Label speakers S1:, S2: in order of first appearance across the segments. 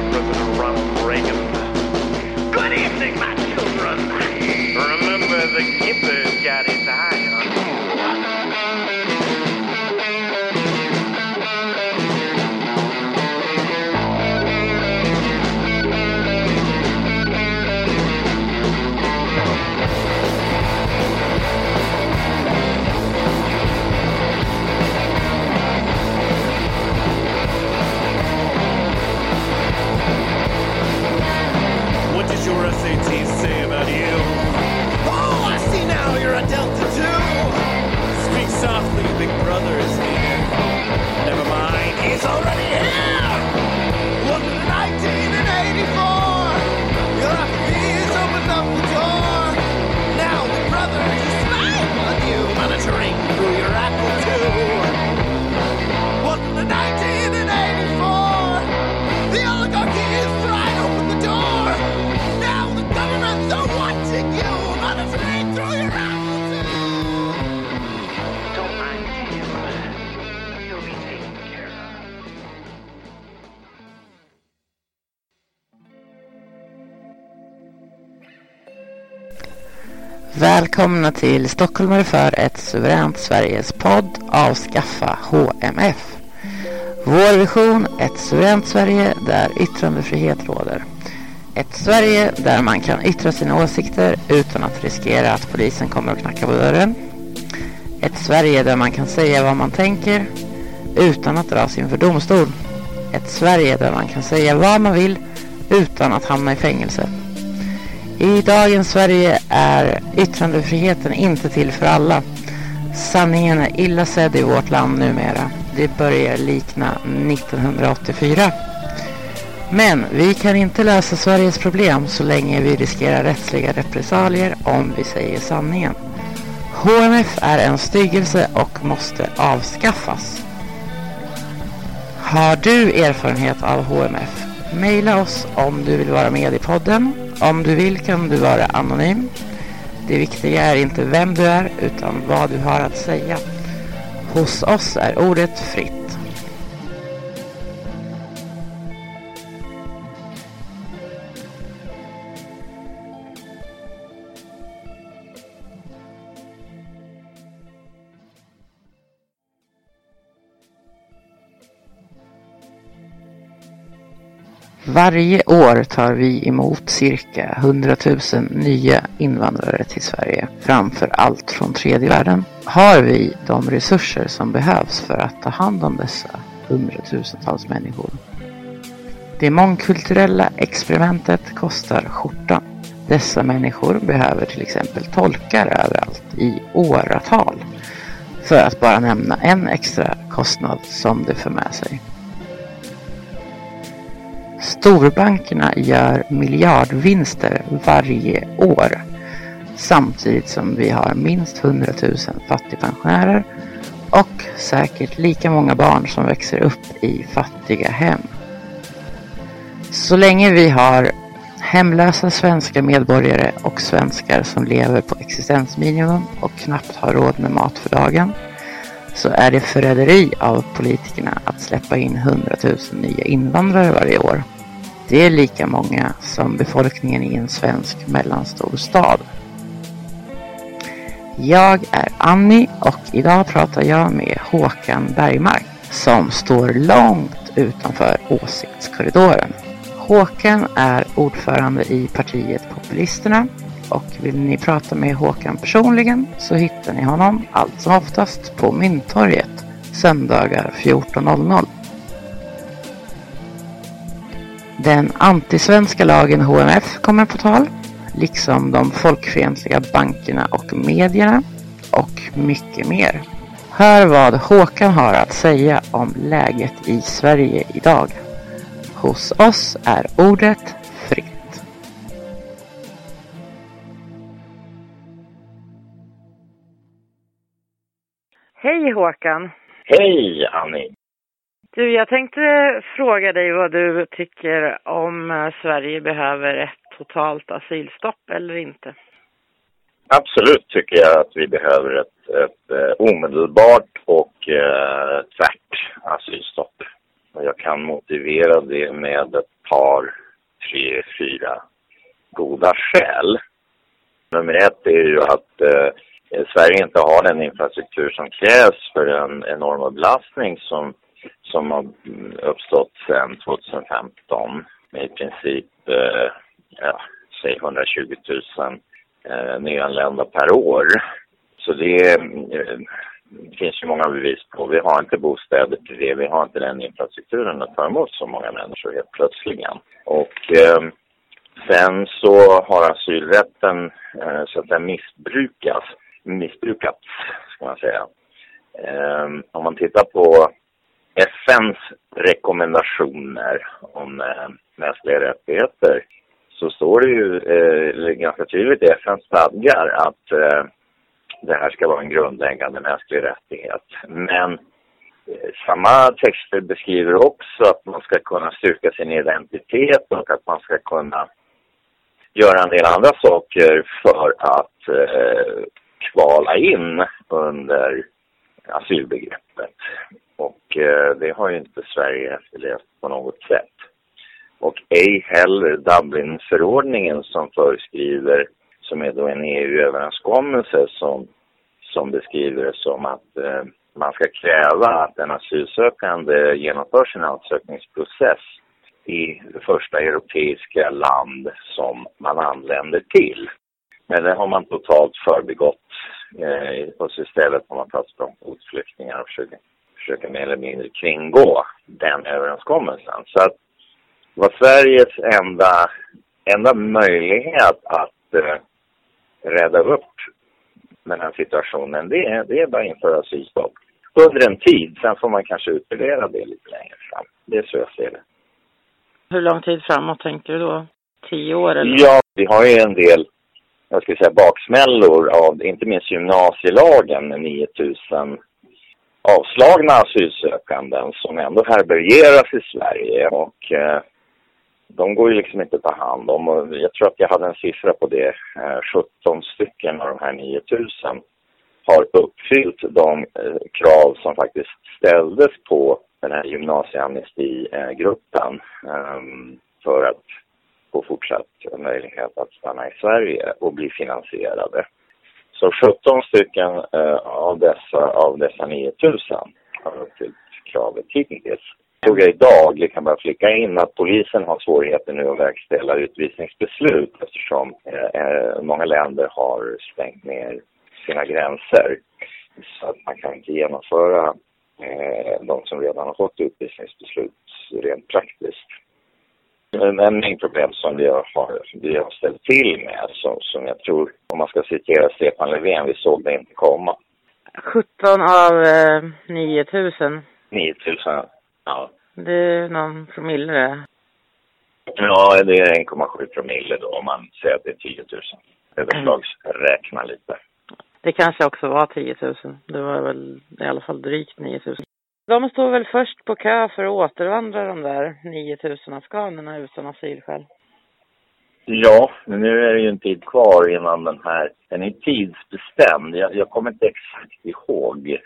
S1: Jim
S2: Välkomna till Stockholmare för ett suveränt Sveriges podd Avskaffa HMF. Vår vision, ett suveränt Sverige där yttrandefrihet råder. Ett Sverige där man kan yttra sina åsikter utan att riskera att polisen kommer och knackar på dörren. Ett Sverige där man kan säga vad man tänker utan att dras inför domstol. Ett Sverige där man kan säga vad man vill utan att hamna i fängelse. I dagens Sverige är yttrandefriheten inte till för alla. Sanningen är illa sedd i vårt land numera. Det börjar likna 1984. Men vi kan inte lösa Sveriges problem så länge vi riskerar rättsliga repressalier om vi säger sanningen. HMF är en styggelse och måste avskaffas. Har du erfarenhet av HMF? Maila oss om du vill vara med i podden. Om du vill kan du vara anonym. Det viktiga är inte vem du är utan vad du har att säga. Hos oss är ordet fritt. Varje år tar vi emot cirka 100 000 nya invandrare till Sverige, framför allt från tredje världen. Har vi de resurser som behövs för att ta hand om dessa hundratusentals människor? Det mångkulturella experimentet kostar skjortan. Dessa människor behöver till exempel tolkar överallt i åratal. För att bara nämna en extra kostnad som det för med sig. Storbankerna gör miljardvinster varje år. Samtidigt som vi har minst 100 000 fattigpensionärer och säkert lika många barn som växer upp i fattiga hem. Så länge vi har hemlösa svenska medborgare och svenskar som lever på existensminimum och knappt har råd med mat för dagen så är det förräderi av politikerna att släppa in 100 000 nya invandrare varje år. Det är lika många som befolkningen i en svensk mellanstor stad. Jag är Annie och idag pratar jag med Håkan Bergmark som står långt utanför åsiktskorridoren. Håkan är ordförande i partiet Populisterna och vill ni prata med Håkan personligen så hittar ni honom allt som oftast på Mynttorget söndagar 14.00. Den antisvenska lagen HMF kommer på tal, liksom de folkfientliga bankerna och medierna och mycket mer. Hör vad Håkan har att säga om läget i Sverige idag. Hos oss är ordet Hej Håkan!
S3: Hej Annie!
S2: Du, jag tänkte fråga dig vad du tycker om eh, Sverige behöver ett totalt asylstopp eller inte?
S3: Absolut tycker jag att vi behöver ett, ett eh, omedelbart och eh, tvärt asylstopp. Och jag kan motivera det med ett par, tre, fyra goda skäl. Nummer ett är ju att eh, Eh, Sverige inte har den infrastruktur som krävs för den enorma belastning som, som har uppstått sedan 2015 med i princip eh, ja, säg 120 000 eh, nyanlända per år. Så det eh, finns ju många bevis på. Vi har inte bostäder till det. Vi har inte den infrastrukturen att ta emot så många människor helt plötsligen. Och eh, sen så har asylrätten eh, så att säga missbrukas, missbrukats, ska man säga. Eh, om man tittar på FNs rekommendationer om eh, mänskliga rättigheter så står det ju eh, ganska tydligt i FNs stadgar att eh, det här ska vara en grundläggande mänsklig rättighet. Men eh, samma texter beskriver också att man ska kunna styrka sin identitet och att man ska kunna göra en del andra saker för att eh, kvala in under asylbegreppet. Och eh, det har ju inte Sverige efterlevt på något sätt. Och ej heller Dublinförordningen som föreskriver, som är då en EU-överenskommelse som, som beskriver det som att eh, man ska kräva att en asylsökande genomför sin ansökningsprocess i det första europeiska land som man anländer till. Men det har man totalt förbigått. Eh, och så istället har man tagit fram kvotflyktingar och försöker, försöker mer eller mindre kringgå den överenskommelsen. Så att var Sveriges enda, enda möjlighet att eh, rädda upp den här situationen, det är, det är bara att införa asylstopp. Under en tid, sen får man kanske utvärdera det lite längre fram. Det är så jag ser det.
S2: Hur lång tid framåt tänker du då? Tio år eller?
S3: Ja, vi har ju en del, jag skulle säga baksmällor av inte minst gymnasielagen med 9000 avslagna asylsökanden som ändå härbärgeras i Sverige och eh, de går ju liksom inte att ta hand om. Och jag tror att jag hade en siffra på det. Eh, 17 stycken av de här 9000 har uppfyllt de eh, krav som faktiskt ställdes på den här gymnasieamnestigruppen eh, ehm, för att få fortsatt möjlighet att stanna i Sverige och bli finansierade. Så 17 stycken eh, av dessa, av dessa 9000 har uppfyllt kravet hittills såg jag idag, jag kan bara flika in att polisen har svårigheter nu att verkställa utvisningsbeslut eftersom eh, eh, många länder har stängt ner sina gränser. Så att man kan inte genomföra eh, de som redan har fått utvisningsbeslut rent praktiskt. En mängd problem som vi har, vi har ställt till med som, som jag tror, om man ska citera Stefan Löfven, vi såg det inte komma.
S2: 17 av eh, 9000.
S3: 9000 Ja.
S2: Det är någon promille det.
S3: Ja, det är 1,7 promille då om man säger att det är 10 000. Överslagsräkna lite.
S4: Det kanske också var 10 000. Det var väl i alla fall drygt 9 000. De står väl först på kö för att återvandra de där 9 000 afghanerna utan asylskäl.
S3: Ja, men nu är det ju en tid kvar innan den här, den är tidsbestämd. Jag, jag kommer inte exakt ihåg.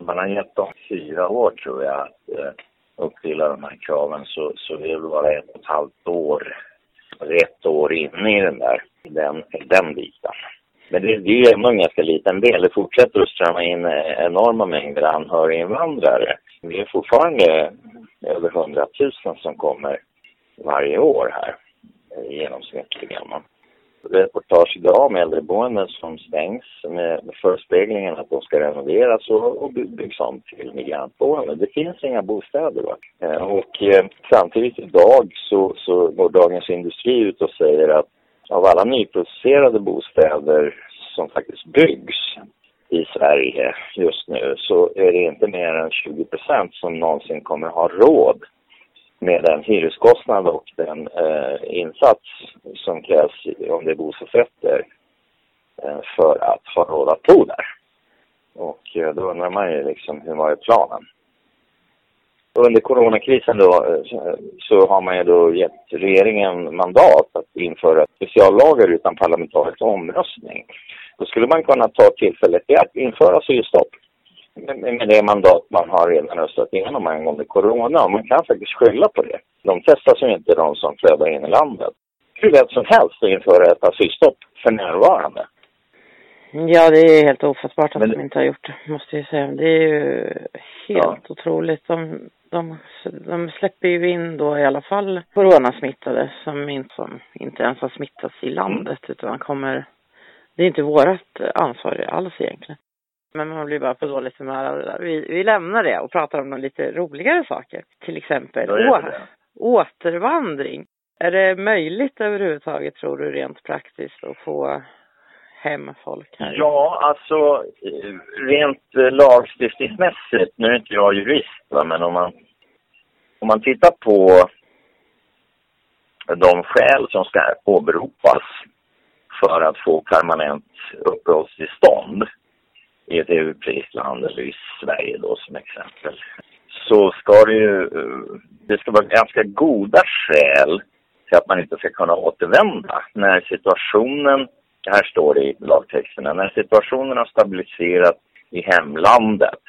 S3: Man har gett dem fyra år tror jag att eh, uppfylla de här kraven så, så det är bara ett och ett halvt år, ett år inne i den där, den, den biten. Men det, det är ju en ganska liten del. Det fortsätter att strömma in eh, enorma mängder anhöriginvandrare. Det är fortfarande över 100 000 som kommer varje år här eh, genomsnittligen. Reportage idag om äldreboenden som stängs med, med förespeglingen att de ska renoveras och, och byggs om till migrantboenden. Det finns inga bostäder. Va? Eh, och eh, samtidigt idag så, så går Dagens Industri ut och säger att av alla nyproducerade bostäder som faktiskt byggs i Sverige just nu så är det inte mer än 20 som någonsin kommer ha råd med den hyreskostnad och den eh, insats som krävs om det är bostadsrätter eh, för att ha råd att bo där. Och eh, då undrar man ju liksom, hur var planen? Under coronakrisen då eh, så har man ju då gett regeringen mandat att införa speciallagar utan parlamentarisk omröstning. Då skulle man kunna ta tillfället i att införa asylstopp med det mandat man har redan röstat igenom angående corona. Man kan faktiskt skylla på det. De testas ju inte de som flödar in i landet. Hur lätt som helst att införa ett asylstopp för närvarande.
S4: Ja, det är helt ofattbart att Men... de inte har gjort det, måste jag säga. Det är ju helt ja. otroligt. De, de, de släpper ju in då i alla fall coronasmittade som inte, som inte ens har smittats i landet utan kommer... Det är inte vårt ansvar alls egentligen. Men man blir bara på dåligt humör av det där. Vi, vi lämnar det och pratar om lite roligare saker. Till exempel å, återvandring. Är det möjligt överhuvudtaget, tror du, rent praktiskt att få hem folk här?
S3: Ja, alltså rent eh, lagstiftningsmässigt, nu är inte jag jurist, va, men om man, om man tittar på de skäl som ska åberopas för att få permanent uppehållstillstånd i ett europeiskt land eller i Sverige då som exempel så ska det ju, det ska vara ganska goda skäl till att man inte ska kunna återvända när situationen, här står det i lagtexterna, när situationen har stabiliserats i hemlandet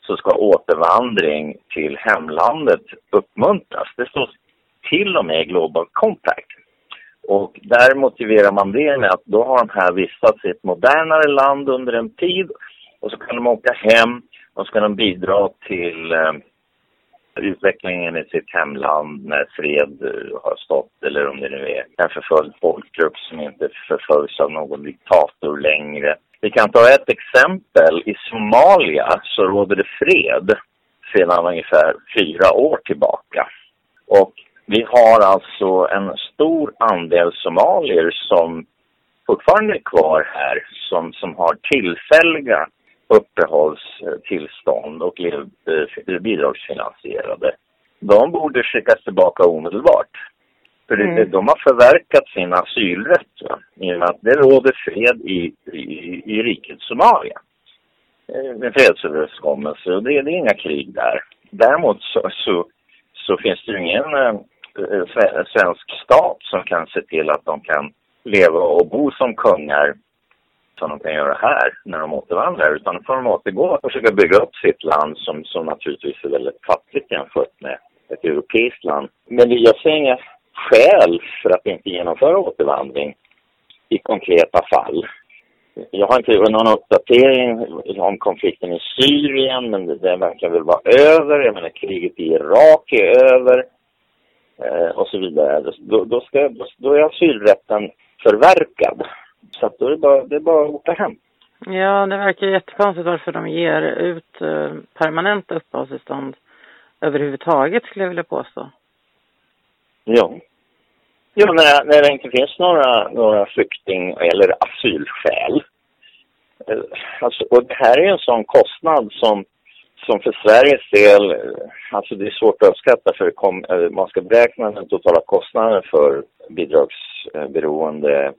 S3: så ska återvandring till hemlandet uppmuntras. Det står till och med i Global Compact. Och där motiverar man det med att då har de här vistats i ett modernare land under en tid och så kan de åka hem och så kan de bidra till eh, utvecklingen i sitt hemland när fred eh, har stått eller om det nu är en förföljd folkgrupp som inte förföljs av någon diktator längre. Vi kan ta ett exempel. I Somalia så råder det fred sedan ungefär fyra år tillbaka. Och vi har alltså en stor andel somalier som fortfarande är kvar här som, som har tillfälliga uppehållstillstånd och är eh, bidragsfinansierade. De borde skickas tillbaka omedelbart. För mm. de har förverkat sin asylrätt va? i och med att det råder fred i, i, i riket Somalia. En eh, fredsöverenskommelse och det, det är inga krig där. Däremot så, så, så finns det ju ingen Eh, svensk stat som kan se till att de kan leva och bo som kungar som de kan göra här när de återvandrar. Utan då får de återgå och försöka bygga upp sitt land som, som naturligtvis är väldigt fattigt jämfört med ett europeiskt land. Men jag ser inga skäl för att inte genomföra återvandring i konkreta fall. Jag har inte gjort någon uppdatering om konflikten i Syrien, men den verkar väl vara över. Jag menar, kriget i Irak är över eh, och så vidare. Då, då, ska, då är asylrätten förverkad. Så att då är det bara, det är bara att åka hem.
S4: Ja, det verkar jättekonstigt varför de ger ut eh, permanenta uppehållstillstånd överhuvudtaget skulle jag vilja påstå.
S3: Ja. Ja, när, när det inte finns några, några flykting eller asylskäl. Eh, alltså, och det här är en sån kostnad som som för Sveriges del, alltså det är svårt att uppskatta för kom, eh, man ska beräkna den totala kostnaden för bidragsberoende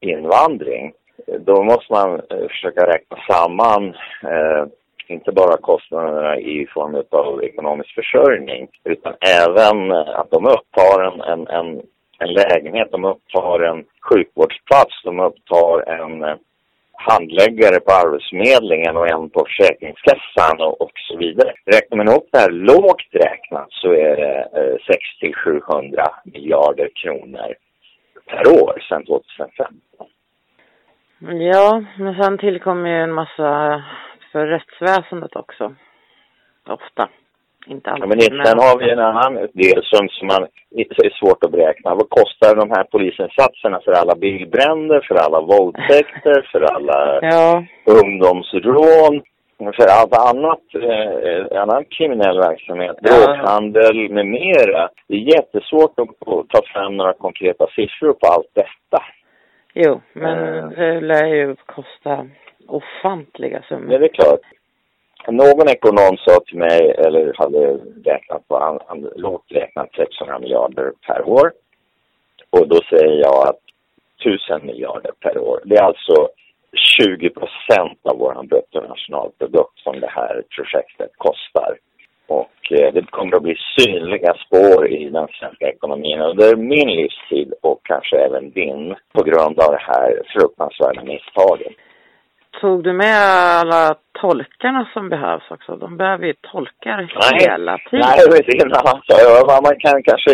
S3: invandring. då måste man eh, försöka räkna samman eh, inte bara kostnaderna i form av ekonomisk försörjning utan även eh, att de upptar en, en, en, en lägenhet, de upptar en sjukvårdsplats, de upptar en eh, handläggare på Arbetsförmedlingen och en på Försäkringskassan och, och så vidare. Räknar man upp det här lågt räknat så är det eh, 600-700 miljarder kronor per år sedan 2015.
S2: Ja, men sen tillkommer ju en massa för rättsväsendet också. Ofta. Inte alltid.
S3: Ja, men sen har vi en annan del som, som man är svårt att beräkna. Vad kostar de här polisinsatserna för alla bilbränder, för alla våldtäkter, för alla
S2: ja.
S3: ungdomsrån, för allt annat, eh, annan kriminell verksamhet, ja. droghandel med mera. Det är jättesvårt att, ta fram några konkreta siffror på allt detta.
S2: Jo, men uh, det lär ju kosta ofantliga summor.
S3: Ja, det är klart. Någon ekonom sa till mig, eller hade räknat på, han, han lågt räknat 600 miljarder per år. Och då säger jag att 1000 miljarder per år. Det är alltså 20 procent av vår bruttonationalprodukt som det här projektet kostar. Och eh, det kommer att bli synliga spår i den svenska ekonomin under min livstid och kanske även din på grund av det här fruktansvärda misstaget.
S2: Tog du med alla tolkarna som behövs också? De behöver ju tolkar
S3: nej,
S2: hela tiden.
S3: Nej, det är en annan sak. Man kan kanske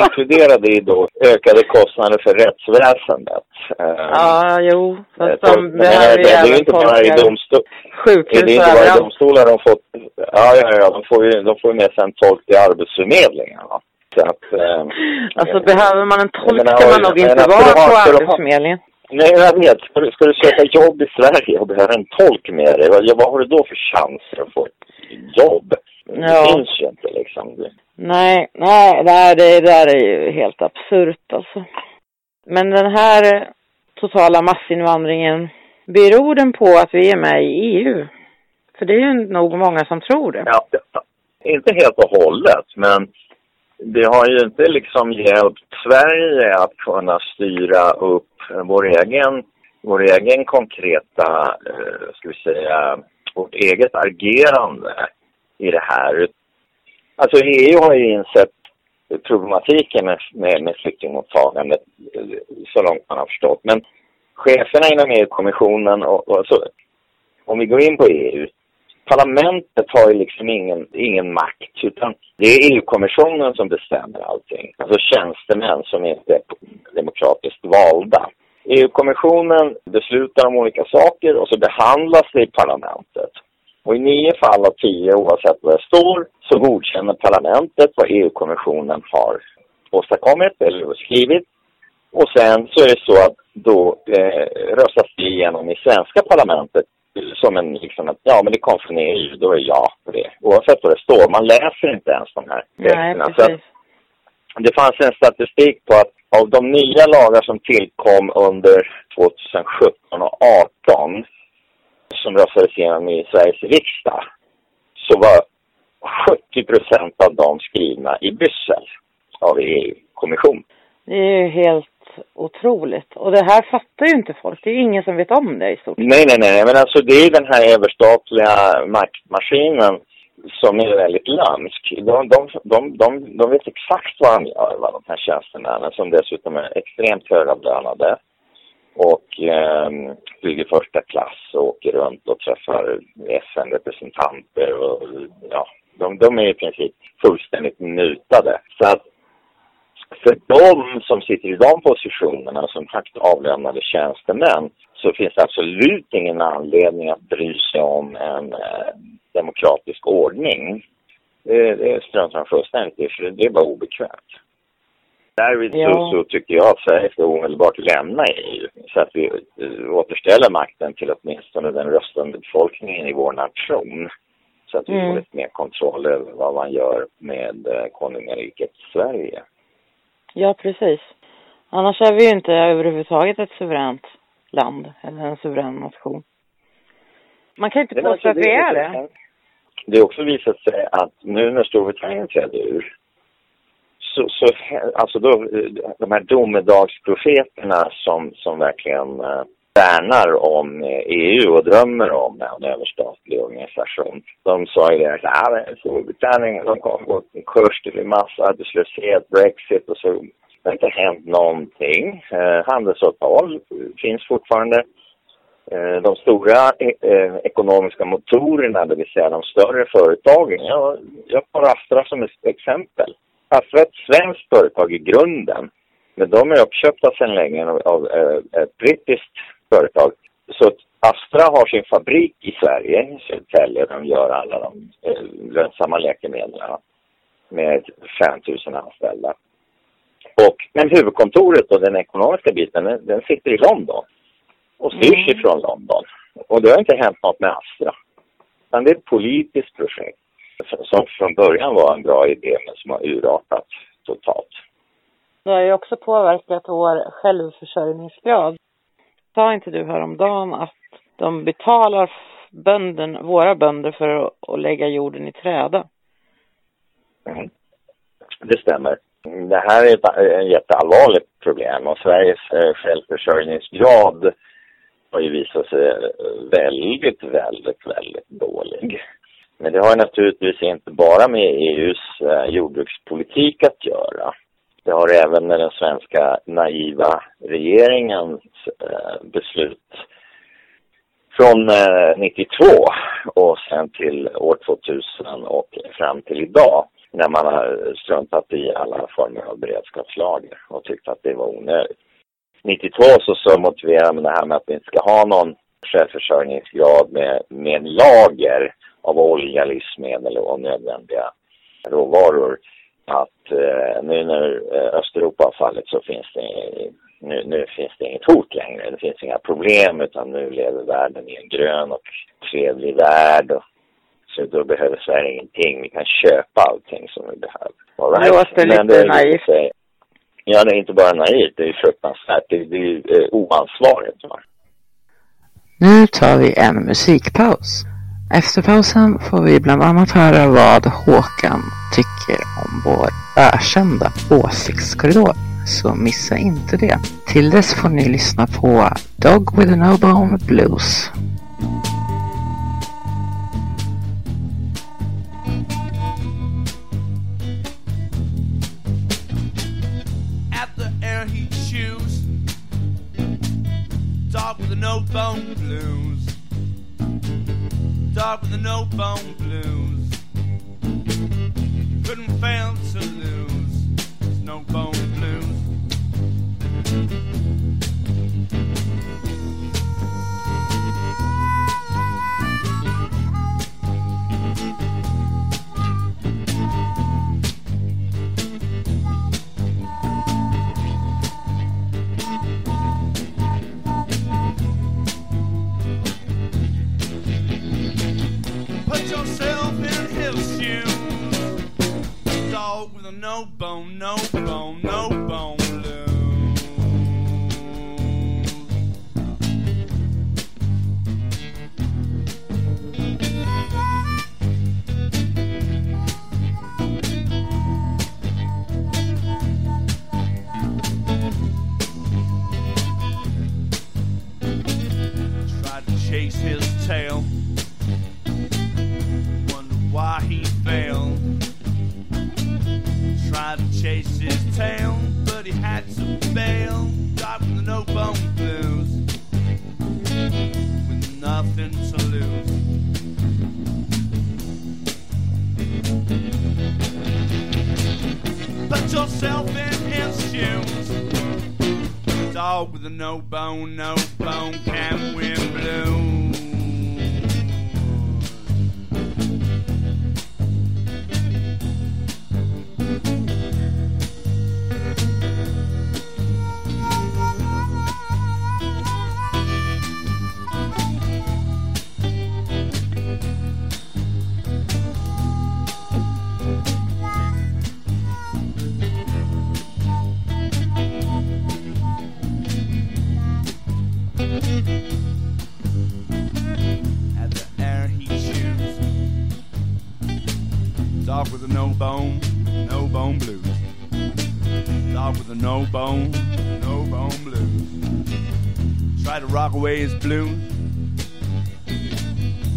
S3: inkludera det i då ökade kostnader för rättsväsendet.
S2: Ja, jo. Fast
S3: de
S2: behöver
S3: det, är ju inte bara i domstol.
S2: Sjukhus
S3: Det är inte bara i domstolar de får... Ja, ja, ja. De får ju, de får ju med sig en tolk till Arbetsförmedlingen. Va? Så att, eh,
S2: alltså behöver man en tolk ska man nog inte vara på Arbetsförmedlingen.
S3: Nej, jag vet. Ska du, ska du söka jobb i Sverige och behöver en tolk med dig, vad, vad har du då för chanser att få ett jobb? Det
S2: Ja.
S3: finns ju inte liksom.
S2: Nej, nej, nej, det där är ju helt absurt alltså. Men den här totala massinvandringen, beror den på att vi är med i EU? För det är ju nog många som tror det.
S3: Ja, ja. inte helt och hållet, men det har ju inte liksom hjälpt Sverige att kunna styra upp vår egen, vår egen konkreta, eh, ska vi säga, vårt eget agerande i det här. Alltså EU har ju insett problematiken med, med, med flyktingmottagandet eh, så långt man har förstått. Men cheferna inom EU-kommissionen och, och så, om vi går in på EU, parlamentet har ju liksom ingen, ingen makt utan det är EU-kommissionen som bestämmer allting. Alltså tjänstemän som inte är demokratiskt valda. EU-kommissionen beslutar om olika saker och så behandlas det i parlamentet. Och i nio fall av tio, oavsett vad det står, så godkänner parlamentet vad EU-kommissionen har åstadkommit eller skrivit. Och sen så är det så att då eh, röstas det igenom i svenska parlamentet som en liksom att ja men det kom från EU, då är ja på det. Oavsett vad det står, man läser inte ens de här
S2: Nej,
S3: texterna. Så
S2: precis.
S3: det fanns en statistik på att av de nya lagar som tillkom under 2017 och 2018 som röstades igenom i Sveriges riksdag så var 70 procent av dem skrivna i Bryssel av EU-kommissionen.
S2: Det är ju helt otroligt. Och det här fattar ju inte folk. Det är ingen som vet om det i stort sett.
S3: Nej, nej, nej, men alltså det är den här överstatliga maktmaskinen som är väldigt lömsk. De, de, de, de, de vet exakt vad de gör, vad de här tjänstemännen som dessutom är extremt högavlönade och eh, flyger första klass och åker runt och träffar FN-representanter och ja, de, de är i princip fullständigt mutade. Så att för de som sitter i de positionerna som högt avlönade tjänstemän så finns det absolut ingen anledning att bry sig om en eh, demokratisk ordning. Det, det struntar de fullständigt i, för det är bara obekvämt. Därvid
S2: Ja.
S3: så, så tycker jag att Sverige ska omedelbart lämna EU så att vi eh, återställer makten till åtminstone den röstande befolkningen i vår nation. Så att vi
S2: Mm.
S3: får lite mer kontroll över vad man gör med eh, konungariket Sverige.
S2: Ja, precis. Annars är vi ju inte överhuvudtaget ett suveränt land eller en suverän nation. Man kan inte påstå att vi är det.
S3: Det har också visat sig att nu när Storbritannien trädde ur så, så alltså då, de här domedagsprofeterna som, som verkligen eh, värnar om eh, EU och drömmer om en överstatlig organisation. De sa ju det att Storbritannien de kommer gå i kurs, det blir massarbetslöshet, Brexit och så. Det har inte hänt någonting. Eh, handelsavtal finns fortfarande. Eh, de stora eh, eh ekonomiska motorerna, det vill säga de större företagen. Jag, jag tar Astra som ett exempel. Astra är ett svenskt företag i grunden. Men de är uppköpta sedan länge av, av av ett brittiskt företag. Så Astra har sin fabrik i Sverige, i Södertälje, de gör alla de äh, lönsamma läkemedlen med 5 000 anställda. Och, men huvudkontoret och den ekonomiska biten, den, den sitter i London och styrs mm. ifrån London. Och det har inte hänt något med Astra. Utan det är ett politiskt projekt som från början var en bra idé men som har urartat totalt.
S5: Det har ju också påverkat vår självförsörjningsgrad. Sa inte du häromdagen att de betalar bönden, våra bönder för att, lägga jorden i träda?
S3: Mm. Det stämmer. Det här är ett, ett jätteallvarligt problem och Sveriges eh, självförsörjningsgrad har ju visat sig eh, väldigt, väldigt, väldigt dålig. Men det har naturligtvis inte bara med EUs eh, jordbrukspolitik att göra. Det har även med den svenska naiva regeringens eh, beslut från eh, 92 och sen till år 2000 och fram till idag när man har struntat i alla former av beredskapslager och tyckt att det var onödigt. 92 så, så motiverar man det här med att vi inte ska ha någon självförsörjningsgrad med, med lager av olja, livsmedel och nödvändiga råvaror. Att eh, nu när eh, Östeuropa har fallit så finns det, nu, nu, finns det inget hot längre. Det finns inga problem utan nu lever världen i en grön och trevlig värld. Och, så då behöver Sverige ingenting. Vi kan köpa allting som vi behöver.
S5: Right. Det låter lite det naivt.
S3: Ja, det är inte bara naivt, det är fruktansvärt. Det, det är eh, oansvarigt. Va?
S5: Nu tar vi en musikpaus. Efter pausen får vi bland annat höra vad Håkan tycker om vår ökända åsiktskorridor. Så missa inte det. Till dess får ni lyssna på Dog with a No Bone Blues. No bone blues. Dog with the no bone blues. Couldn't fail rock away his blues.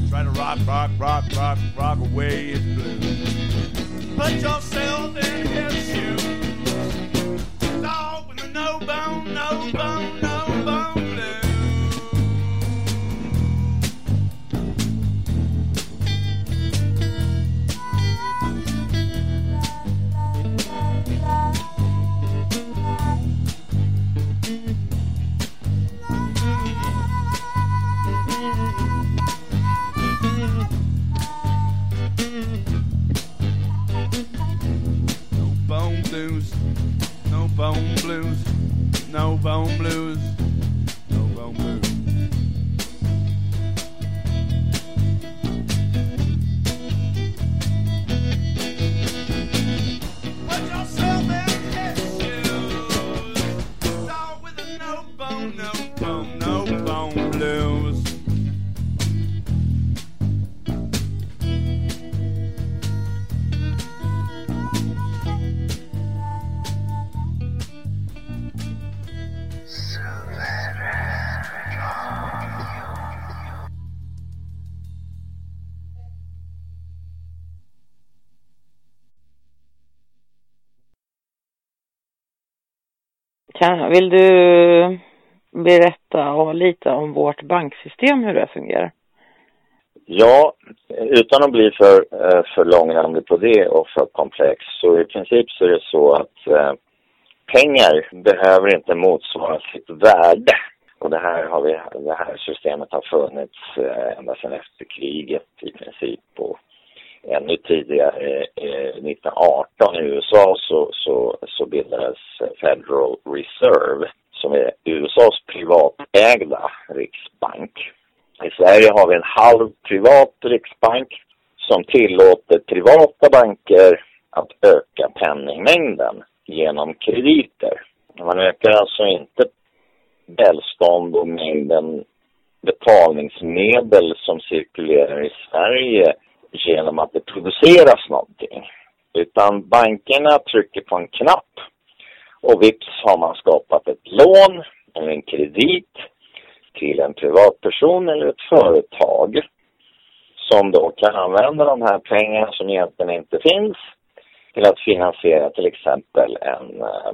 S5: Try to rock, rock, rock, rock, rock away his blues. Put yourself
S2: Kan, vill du berätta lite om vårt banksystem, hur det fungerar?
S3: Ja, utan att bli för, eh, för långrandig på det och för komplex så i princip så är det så att eh, pengar behöver inte motsvara sitt värde. Och det här, har vi, det här systemet har funnits eh, ända sedan efter kriget i princip. Och ännu tidigare, eh, 1918 i USA så, så, så bildades Federal Reserve som är USAs privatägda riksbank. I Sverige har vi en halv privat riksbank som tillåter privata banker att öka penningmängden genom krediter. Man ökar alltså inte välstånd och mängden betalningsmedel som cirkulerar i Sverige genom att det produceras någonting. Utan bankerna trycker på en knapp och vips har man skapat ett lån eller en kredit till en privatperson eller ett företag som då kan använda de här pengarna som egentligen inte finns till att finansiera till exempel en eh,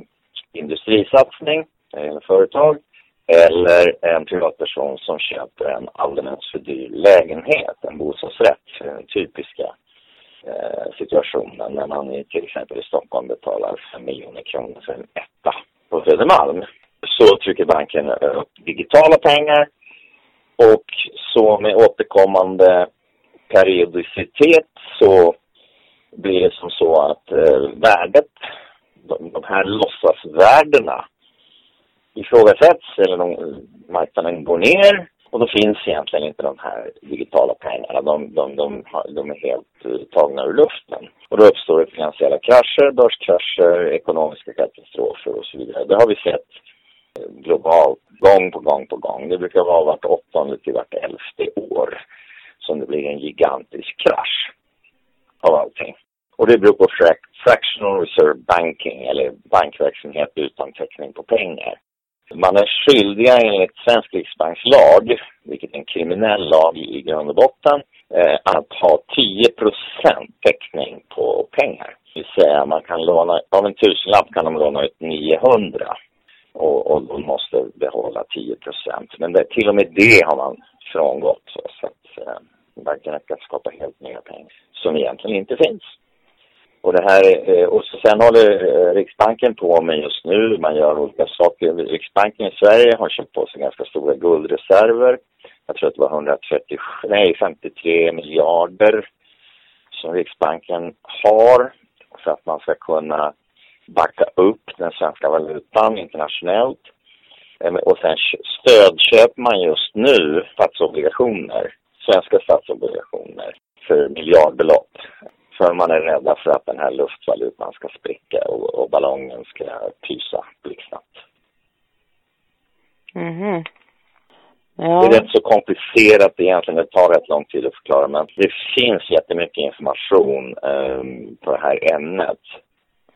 S3: industrisatsning eller företag eller en privatperson som köper en alldeles för dyr lägenhet, en bostadsrätt, den typiska eh, situationen när man i, till exempel i Stockholm betalar 5 miljoner kronor för en etta på Södermalm. Så trycker banken upp digitala pengar och så med återkommande periodicitet så blir det som så att eh, värdet, de, de här låtsasvärdena ifrågasätts eller de, marknaden går ner och då finns egentligen inte de här digitala pengarna. De, de, de, de är helt eh, tagna ur luften. Och då uppstår det finansiella krascher, börskrascher, ekonomiska katastrofer och så vidare. Det har vi sett eh, globalt gång på gång på gång. Det brukar vara vart åttonde till vart elfte år som det blir en gigantisk krasch av allting. Och det beror på fractional reserve banking eller bankverksamhet utan täckning på pengar. Man är skyldiga enligt svensk riksbankslag, vilket är en kriminell lag i grund och botten, eh, att ha 10% täckning på pengar. Det vill säga man kan låna, av en tusenlapp kan de låna ut 900 och, och de måste behålla 10% Men det, till och med det har man frångått så, så att eh, bankerna kan skapa helt nya pengar som egentligen inte finns. Och det här, eh, och sen håller eh, Riksbanken på med just nu, man gör olika saker. Riksbanken i Sverige har köpt på sig ganska stora guldreserver. Jag tror att det var 130, nej 53 miljarder som Riksbanken har för att man ska kunna backa upp den svenska valutan internationellt. Ehm, och sen stödköper man just nu statsobligationer, svenska statsobligationer för miljardbelopp. För man är rädda för att den här luftvalutan ska spricka och, och ballongen ska pysa blixtsnabbt.
S2: Mhm.
S3: Det är rätt så komplicerat egentligen, det tar rätt lång tid att förklara men det finns jättemycket information um, på det här ämnet.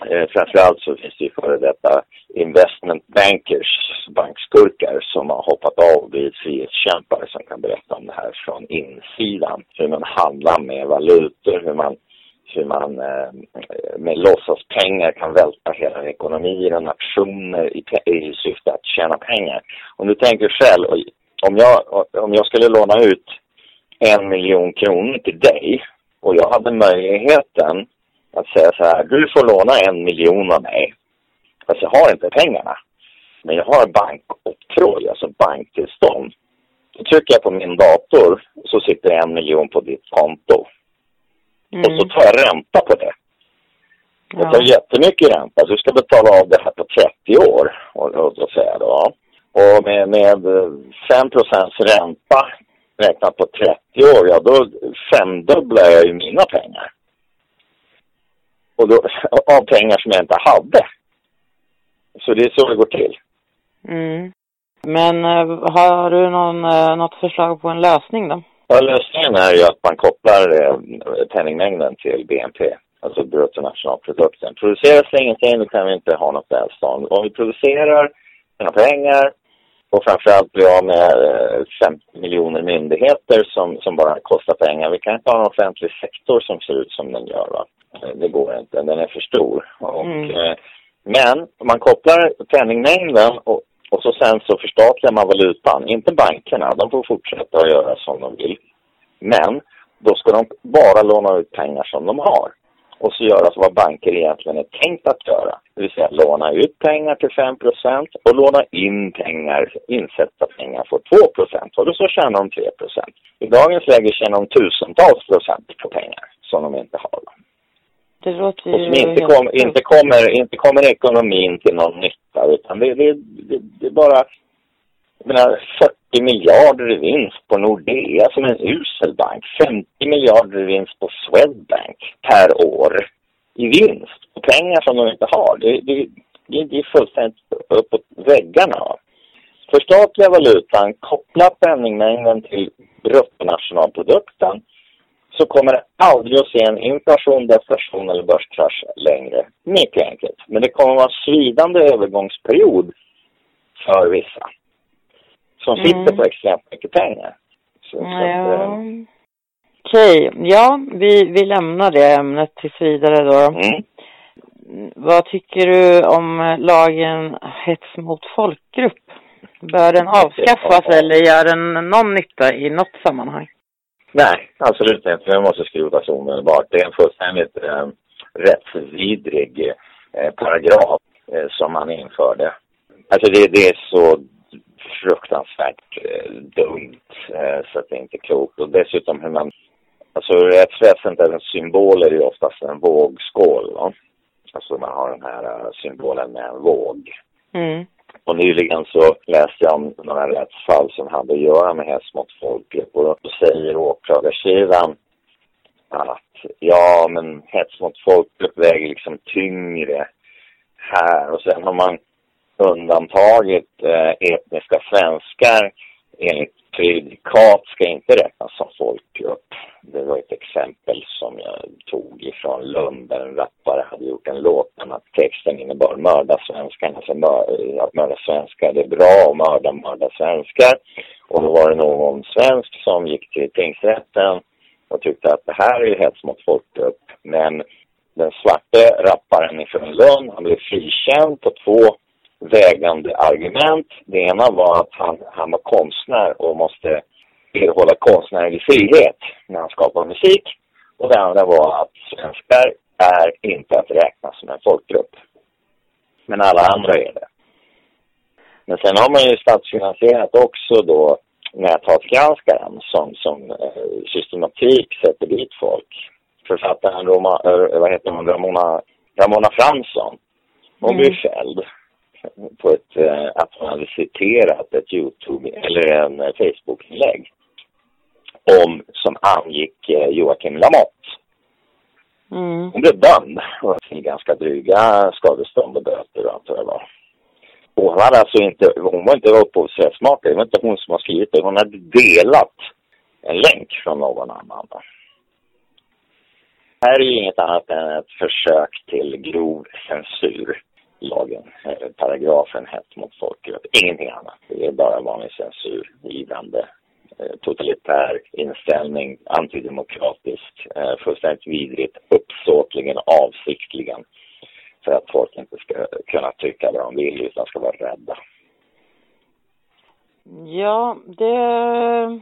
S3: Eh, framförallt så finns det ju före detta investment bankers, bankskurkar, som har hoppat av blivit frihetskämpar som kan berätta om det här från insidan. Hur man handlar med valutor, hur man hur man eh, med låtsaspengar kan välta hela ekonomier och nationer i, i syfte att tjäna pengar. Om du tänker själv, om jag, om jag skulle låna ut en miljon kronor till dig och jag hade möjligheten att säga så här, du får låna en miljon av mig. Fast jag har inte pengarna. Men jag har bankoktroj, alltså banktillstånd. Då trycker jag på min dator så sitter en miljon på ditt konto. Mm. Och så tar jag ränta på det. Ja. Jag tar jättemycket ränta, så du ska betala av det här på 30 år. Och, och, och säga då. Och med, med 5 ränta räknat på 30 år, ja då femdubblar jag ju mina pengar. Och då, av pengar som jag inte hade. Så det är så det går till.
S2: Mm. Men äh, har du någon, äh, något förslag på en lösning då?
S3: Ja, lösningen är ju att man kopplar äh, penningmängden till BNP, alltså bruttonationalprodukten. Produceras det ingenting, då kan vi inte ha något välstånd. Om vi producerar några pengar och framförallt bli av med 50 miljoner myndigheter som, som bara kostar pengar. Vi kan inte ha en offentlig sektor som ser ut som den gör. Va? Det går inte, den är för stor. Och, mm. eh, men man kopplar penningmängden och, och så sen så förstatligar man valutan. Inte bankerna, de får fortsätta att göra som de vill. Men då ska de bara låna ut pengar som de har. Och så göra vad banker egentligen är tänkt att göra. Det vill säga låna ut pengar till 5% och låna in pengar, insätta pengar för 2% Och då så tjänar de 3 I dagens läge tjänar de tusentals procent på pengar som de inte har.
S2: Det låter ju
S3: och som inte, kom, inte, kommer, inte kommer ekonomin till någon nytta utan det, det, det, det är bara jag menar, 40 miljarder i vinst på Nordea som en usel bank. 50 miljarder i vinst på Swedbank per år i vinst. Och pengar som de inte har. Det, det, det är fullständigt uppåt väggarna. Förstatliga valutan, koppla penningmängden till bruttonationalprodukten så kommer det aldrig att se en inflation, deflation eller börskrasch längre. Mycket enkelt. Men det kommer att vara en svidande övergångsperiod för vissa. Som sitter mm. på extremt mycket pengar.
S2: Så, ja. att, eh... Okej, ja, vi, vi lämnar det ämnet tills vidare då. Mm. Vad tycker du om lagen hets mot folkgrupp? Bör den avskaffas eller gör den någon nytta i något sammanhang?
S3: Nej, absolut inte. Den måste skrotas omedelbart. Det är en fullständigt eh, rättsvidrig eh, paragraf eh, som man införde. Alltså det, det är så fruktansvärt eh, dumt eh, så att det är inte klokt. Och dessutom hur man... Alltså rättsväsendet, symboler är ju oftast en vågskål. Va? Alltså man har den här uh, symbolen med en våg. Mm. Och nyligen så läste jag om några rättsfall som hade att göra med hets mot folkgrupp. Och då säger åklagarsidan att ja, men hets mot folkgrupp väger liksom tyngre här. Och sen har man undantagit eh, etniska svenskar enligt prejudikat ska inte räknas som folkgrupp. Det var ett exempel som jag tog ifrån Lund där en rappare hade gjort en låt om att texten innebar mörda svenskar. Alltså mör, eh, att mörda svenskar, det är bra att mörda, mörda svenskar. Och då var det någon svensk som gick till tingsrätten och tyckte att det här är hets mot folkgrupp. Men den svarte rapparen ifrån Lund, han blev frikänd på två vägande argument. Det ena var att han, han var konstnär och måste erhålla konstnärlig frihet när han skapar musik. Och det andra var att svenskar är inte att räkna som en folkgrupp. Men alla andra är det. Men sen har man ju statsfinansierat också då näthatsgranskaren som, som eh, systematik sätter dit folk. Författaren Roma, äh, vad heter hon, Ramona, Ramona Fransson. Hon mm. blir fälld på ett, eh, att hon hade citerat ett Youtube eller en eh, Facebook-inlägg om som angick eh, Joakim Lamotte. Mm. Hon blev dömd till ganska dryga skadestånd och böter och vad det var. Och hon, hade alltså inte, hon var inte upphovsrättsmakare, det var inte hon som har skrivit det. Hon hade delat en länk från någon annan. Det här är ju inget annat än ett försök till grov censur. Lagen, eh, paragrafen hets mot folkgrupp. Ingenting annat. Det är bara vanlig censur, givande eh, totalitär inställning, antidemokratisk, eh, fullständigt vidrigt, uppsåtligen, avsiktligen. För att folk inte ska kunna tycka vad de vill utan ska vara rädda.
S2: Ja, det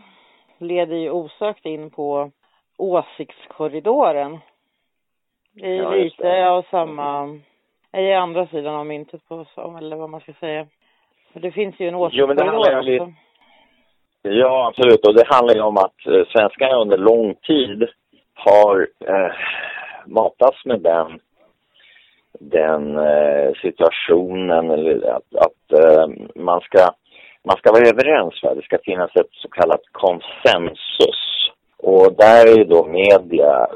S2: leder ju osökt in på åsiktskorridoren. Det är
S3: Ja,
S2: lite
S3: det.
S2: av samma, är andra sidan av myntet på så, eller vad man ska säga. För det finns ju en åsiktskorridor också.
S3: Ja, absolut. Och det handlar ju om att eh, svenskarna under lång tid har eh, matats med den, den eh, situationen, eller att, att eh, man, ska, man ska vara överens. Va? Det ska finnas ett så kallat konsensus. Och där är ju då media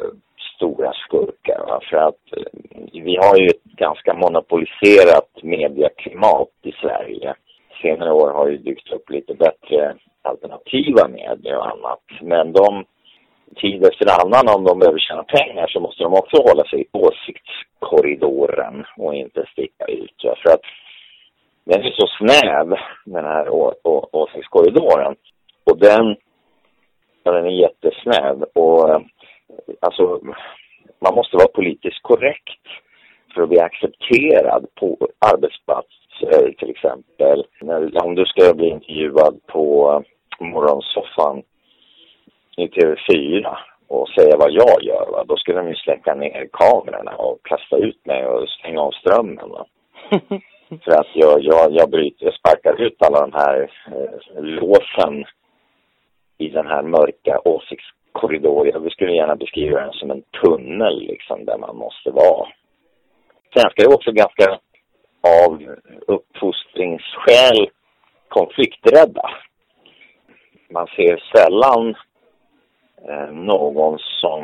S3: stora skurkar. Va? För att eh, vi har ju ett ganska monopoliserat medieklimat i Sverige senare år har ju dykt upp lite bättre alternativa medier och annat. Men de, tid efter annan, om de behöver tjäna pengar så måste de också hålla sig i åsiktskorridoren och inte sticka ut. va. För att den är så snäv, den här å, å, åsiktskorridoren. Och den, ja, den är jättesnäv. Och eh, alltså, man måste vara politiskt korrekt för att bli accepterad på arbetsplats eh, till exempel. När, om du ska bli intervjuad på morgonsoffan i TV4 och säga vad jag gör, va? då skulle de ju släcka ner kamerorna och kasta ut mig och stänga av strömmen. Va? För att jag, jag, jag bryter, jag sparkar ut alla de här eh, låsen i den här mörka korridor. Vi skulle gärna beskriva den som en tunnel liksom där man måste vara. Svenskar är också ganska av uppfostringsskäl konflikträdda. Man ser sällan eh, någon som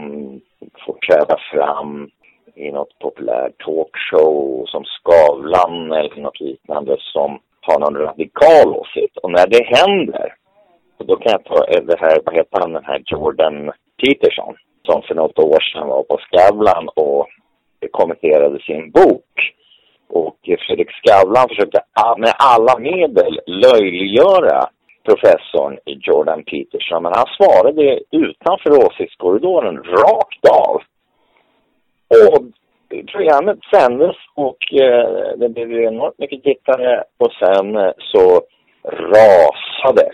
S3: får träda fram i något populärt talkshow som Skavlan eller något liknande som har någon radikal åsikt. Och när det händer, och då kan jag ta eh, det här, vad heter han, den här Jordan Peterson som för något år sedan var på Skavlan och kommenterade sin bok. Och Fredrik Skavlan försökte ah, med alla medel löjliggöra professorn Jordan Peterson. Men han svarade utanför åsiktskorridoren rakt av. Och programmet sändes och eh, det blev ju enormt mycket tittare och sen eh, så rasade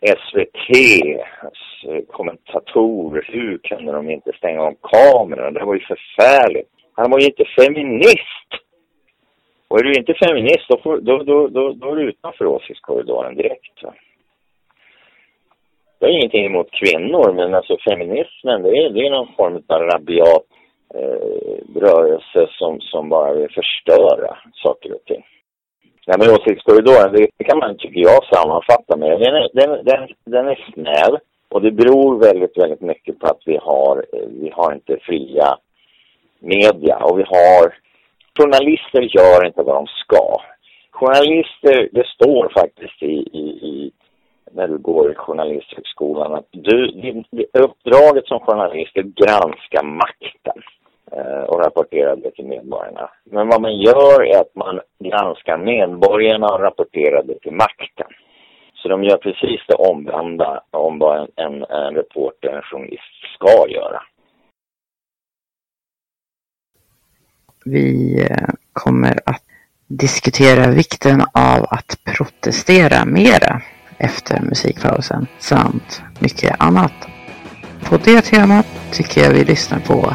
S3: SVTs alltså, kommentatorer, hur kunde de inte stänga av kameran? Det var ju förfärligt. Han var ju inte feminist. Och är du inte feminist, då, får, då, då, då, då är du utanför åsiktskorridoren direkt. Va? Jag har ingenting emot kvinnor, men alltså feminismen, det är, det är någon form av rabiat eh, rörelse som, som bara vill förstöra saker och ting. Nej, men åsiktskorridoren, det, det kan man, tycker jag, sammanfatta med. Den är, den, den, den är snäv och det beror väldigt, väldigt mycket på att vi har, eh, vi har inte fria media och vi har, journalister gör inte vad de ska. Journalister, det står faktiskt i, i, i när du går i journalisthögskolan att du, din, uppdraget som journalist är att granska makten Eh, och rapporterar det till medborgarna. Men vad man gör är att man granskar medborgarna och rapporterar det till makten. Så de gör precis det omvända om vad en, en, en reporter, en journalist ska göra.
S2: Vi eh, kommer att diskutera vikten av att protestera mera efter musikpausen samt mycket annat. På det temat tycker jag vi lyssnar på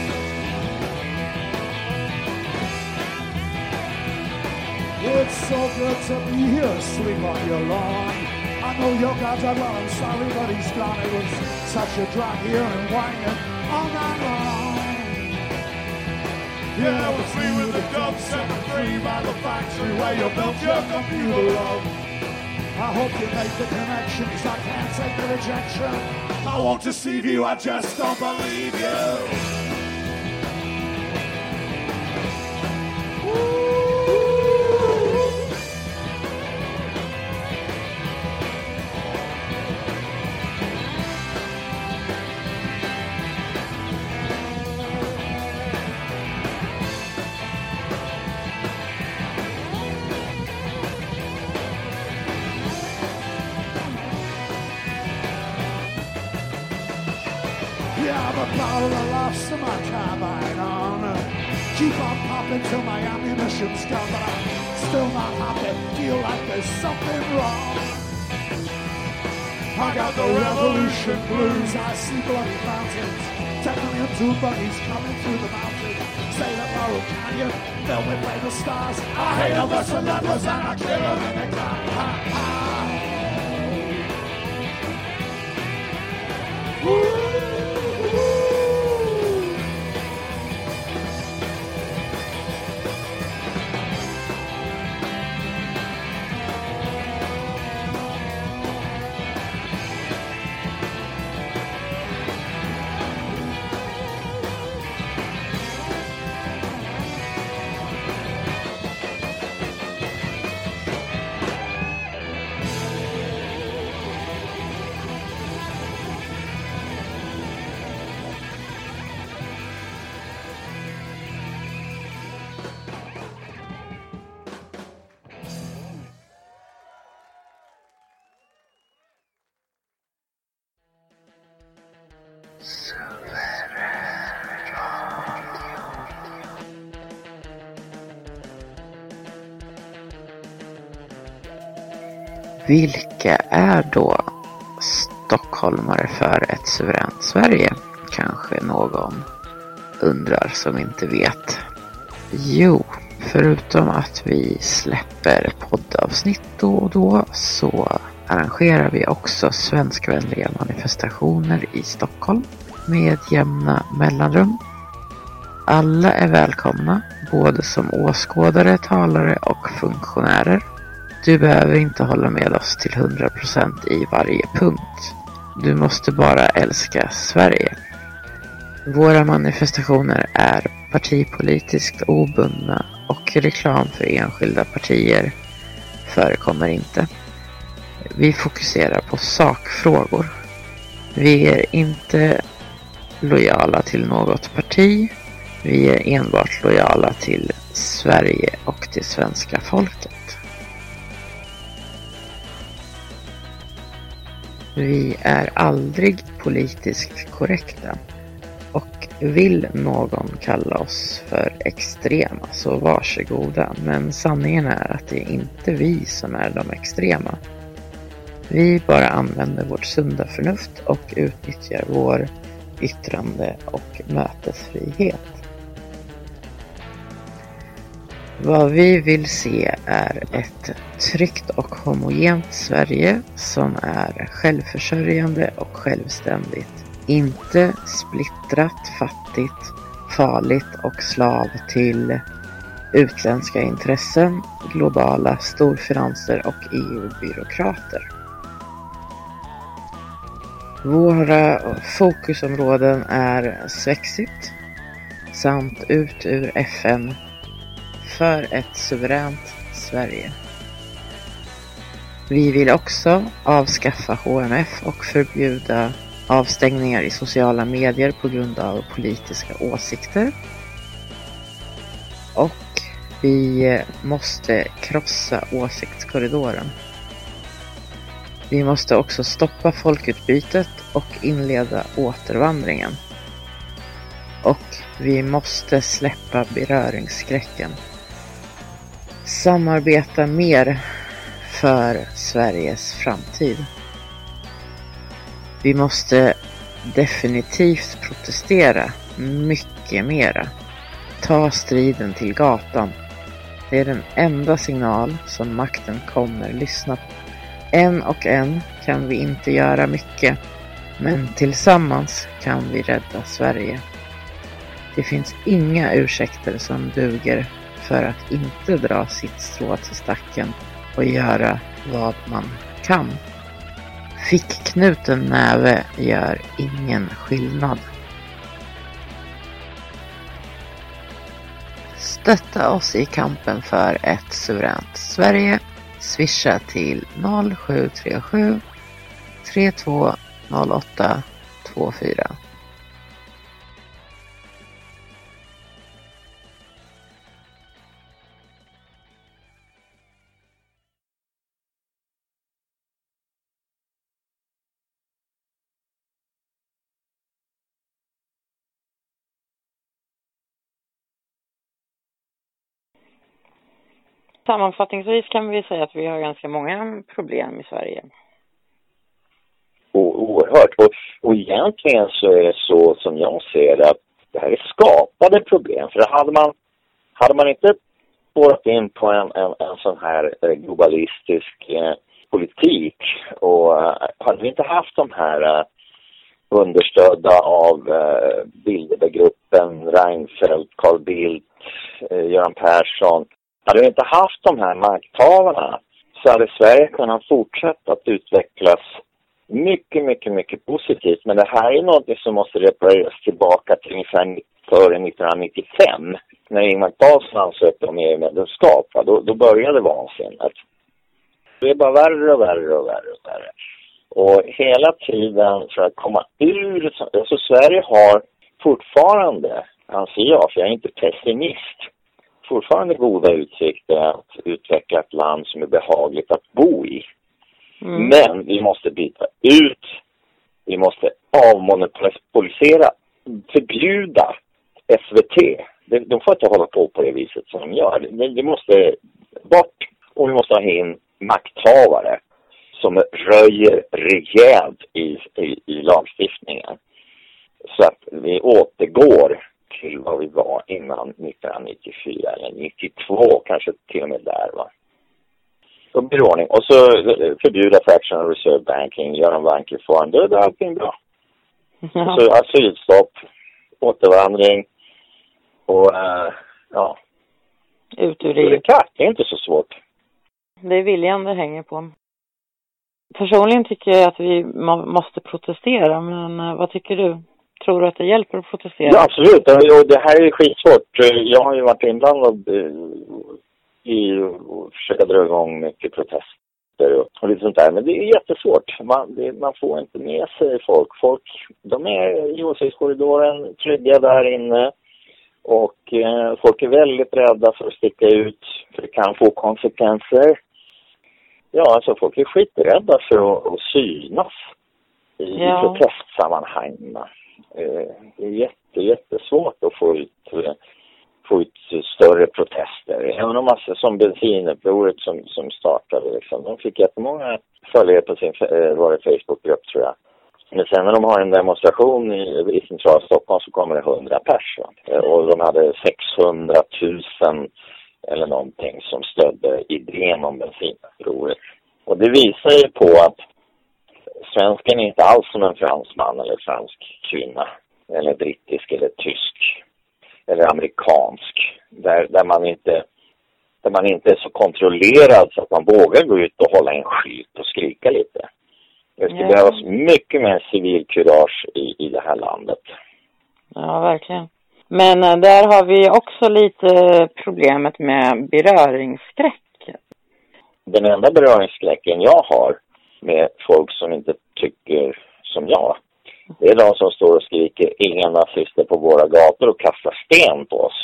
S6: It's so good to be here, asleep on your lawn. I know your God's are I'm sorry, but he's gone. It was such a drag here and whining all night long. Yeah, was me with the gun set free by the factory where you built your computer love. I hope you make the connections. I can't take the rejection. I won't deceive you. I just don't believe you. Yeah, I'm a of my carbine on. Keep on popping till my ammunition's gone, but I'm still not happy. Feel like there's something wrong. I got the revolution blues. I see bloody fountains. two buggies coming through the mountains. Say that Laurel Canyon, filled with fatal stars. I hate them, the celebrities, and I kill them in the car. Woo!
S2: Vilka är då stockholmare för ett suveränt Sverige? Kanske någon undrar som inte vet. Jo, förutom att vi släpper poddavsnitt då och då så arrangerar vi också svenskvänliga manifestationer i Stockholm med jämna mellanrum. Alla är välkomna, både som åskådare, talare och funktionärer. Du behöver inte hålla med oss till 100% i varje punkt. Du måste bara älska Sverige. Våra manifestationer är partipolitiskt obundna och reklam för enskilda partier förekommer inte. Vi fokuserar på sakfrågor. Vi är inte lojala till något parti. Vi är enbart lojala till Sverige och till svenska folket. Vi är aldrig politiskt korrekta. Och vill någon kalla oss för extrema så varsågoda. Men sanningen är att det är inte vi som är de extrema. Vi bara använder vårt sunda förnuft och utnyttjar vår yttrande och mötesfrihet. Vad vi vill se är ett tryggt och homogent Sverige som är självförsörjande och självständigt. Inte splittrat, fattigt, farligt och slav till utländska intressen, globala storfinanser och EU-byråkrater. Våra fokusområden är Svexit samt ut ur FN för ett suveränt Sverige. Vi vill också avskaffa HMF och förbjuda avstängningar i sociala medier på grund av politiska åsikter. Och vi måste krossa åsiktskorridoren. Vi måste också stoppa folkutbytet och inleda återvandringen. Och vi måste släppa beröringsskräcken. Samarbeta mer för Sveriges framtid. Vi måste definitivt protestera mycket mera. Ta striden till gatan. Det är den enda signal som makten kommer lyssna på. En och en kan vi inte göra mycket, men tillsammans kan vi rädda Sverige. Det finns inga ursäkter som duger för att inte dra sitt strå till stacken och göra vad man kan. Fickknuten näve gör ingen skillnad. Stötta oss i kampen för ett suveränt Sverige. Swisha till 0737 3208 24. Sammanfattningsvis kan vi säga att vi har ganska många problem i Sverige.
S3: O oerhört. Och, och egentligen så är det så som jag ser det att det här är skapade problem. För hade man, hade man inte spårat in på en, en, en sån här eh, globalistisk eh, politik och eh, hade vi inte haft de här eh, understödda av eh, Bilderberggruppen, Reinfeldt, Carl Bildt, eh, Göran Persson hade vi inte haft de här makthavarna så hade Sverige kunnat fortsätta att utvecklas mycket, mycket, mycket positivt. Men det här är något som måste repareras tillbaka till ungefär före 1995. När Ingvar Carlsson ansökte om EU-medlemskap, då, då började vansinnet. Det är bara värre och värre och värre och värre. Och hela tiden för att komma ur... Alltså Sverige har fortfarande, anser jag, för jag är inte pessimist, fortfarande goda utsikter att utveckla ett land som är behagligt att bo i. Mm. Men vi måste byta ut, vi måste avmonopolisera, förbjuda SVT. De får inte hålla på på det viset som de gör. Det måste bort och vi måste ha in makthavare som röjer rejält i, i, i lagstiftningen. Så att vi återgår till vad vi var innan 1994 eller 92, kanske till och med där va. Så blir det ordning. Och så förbjuda fractional reserve banking, göra en bankreform, då är allting bra. Ja. Så asylstopp, återvandring och uh, ja.
S2: Ut ur det.
S3: Det är inte så svårt.
S2: Det är viljan det hänger på. Personligen tycker jag att vi må måste protestera, men uh, vad tycker du? Tror du att det hjälper att protestera?
S3: Ja, absolut. Och det här är skitsvårt. Jag har ju varit inblandad i att försöka dra igång mycket protester och lite sånt där. Men det är jättesvårt. Man, det, man får inte med sig folk. Folk, de är i åsiktskorridoren, trygga där inne. Och eh, folk är väldigt rädda för att sticka ut, för det kan få konsekvenser. Ja, alltså folk är skiträdda för att, att synas i ja. protestsammanhang. Eh, det är jätte, jättesvårt att få ut, eh, få ut större protester. Även om man som bensinupproret som, som startade, liksom, de fick jättemånga följare på sin eh, var det Facebookgrupp tror jag. Men sen när de har en demonstration i, i centrala Stockholm så kommer det 100 personer. Och de hade 600 000 eller någonting som stödde idén om bensinupproret. Och det visar ju på att svensken är inte alls som en fransman eller fransk kvinna. Eller brittisk eller tysk. Eller amerikansk. Där, där, man inte, där man inte är så kontrollerad så att man vågar gå ut och hålla en skylt och skrika lite. Det skulle ja. behövas mycket mer civilkurage i, i det här landet.
S2: Ja, verkligen. Men äh, där har vi också lite problemet med beröringsskräck.
S3: Den enda beröringsskräcken jag har med folk som inte tycker som jag. Det är de som står och skriker inga nazister på våra gator och kastar sten på oss.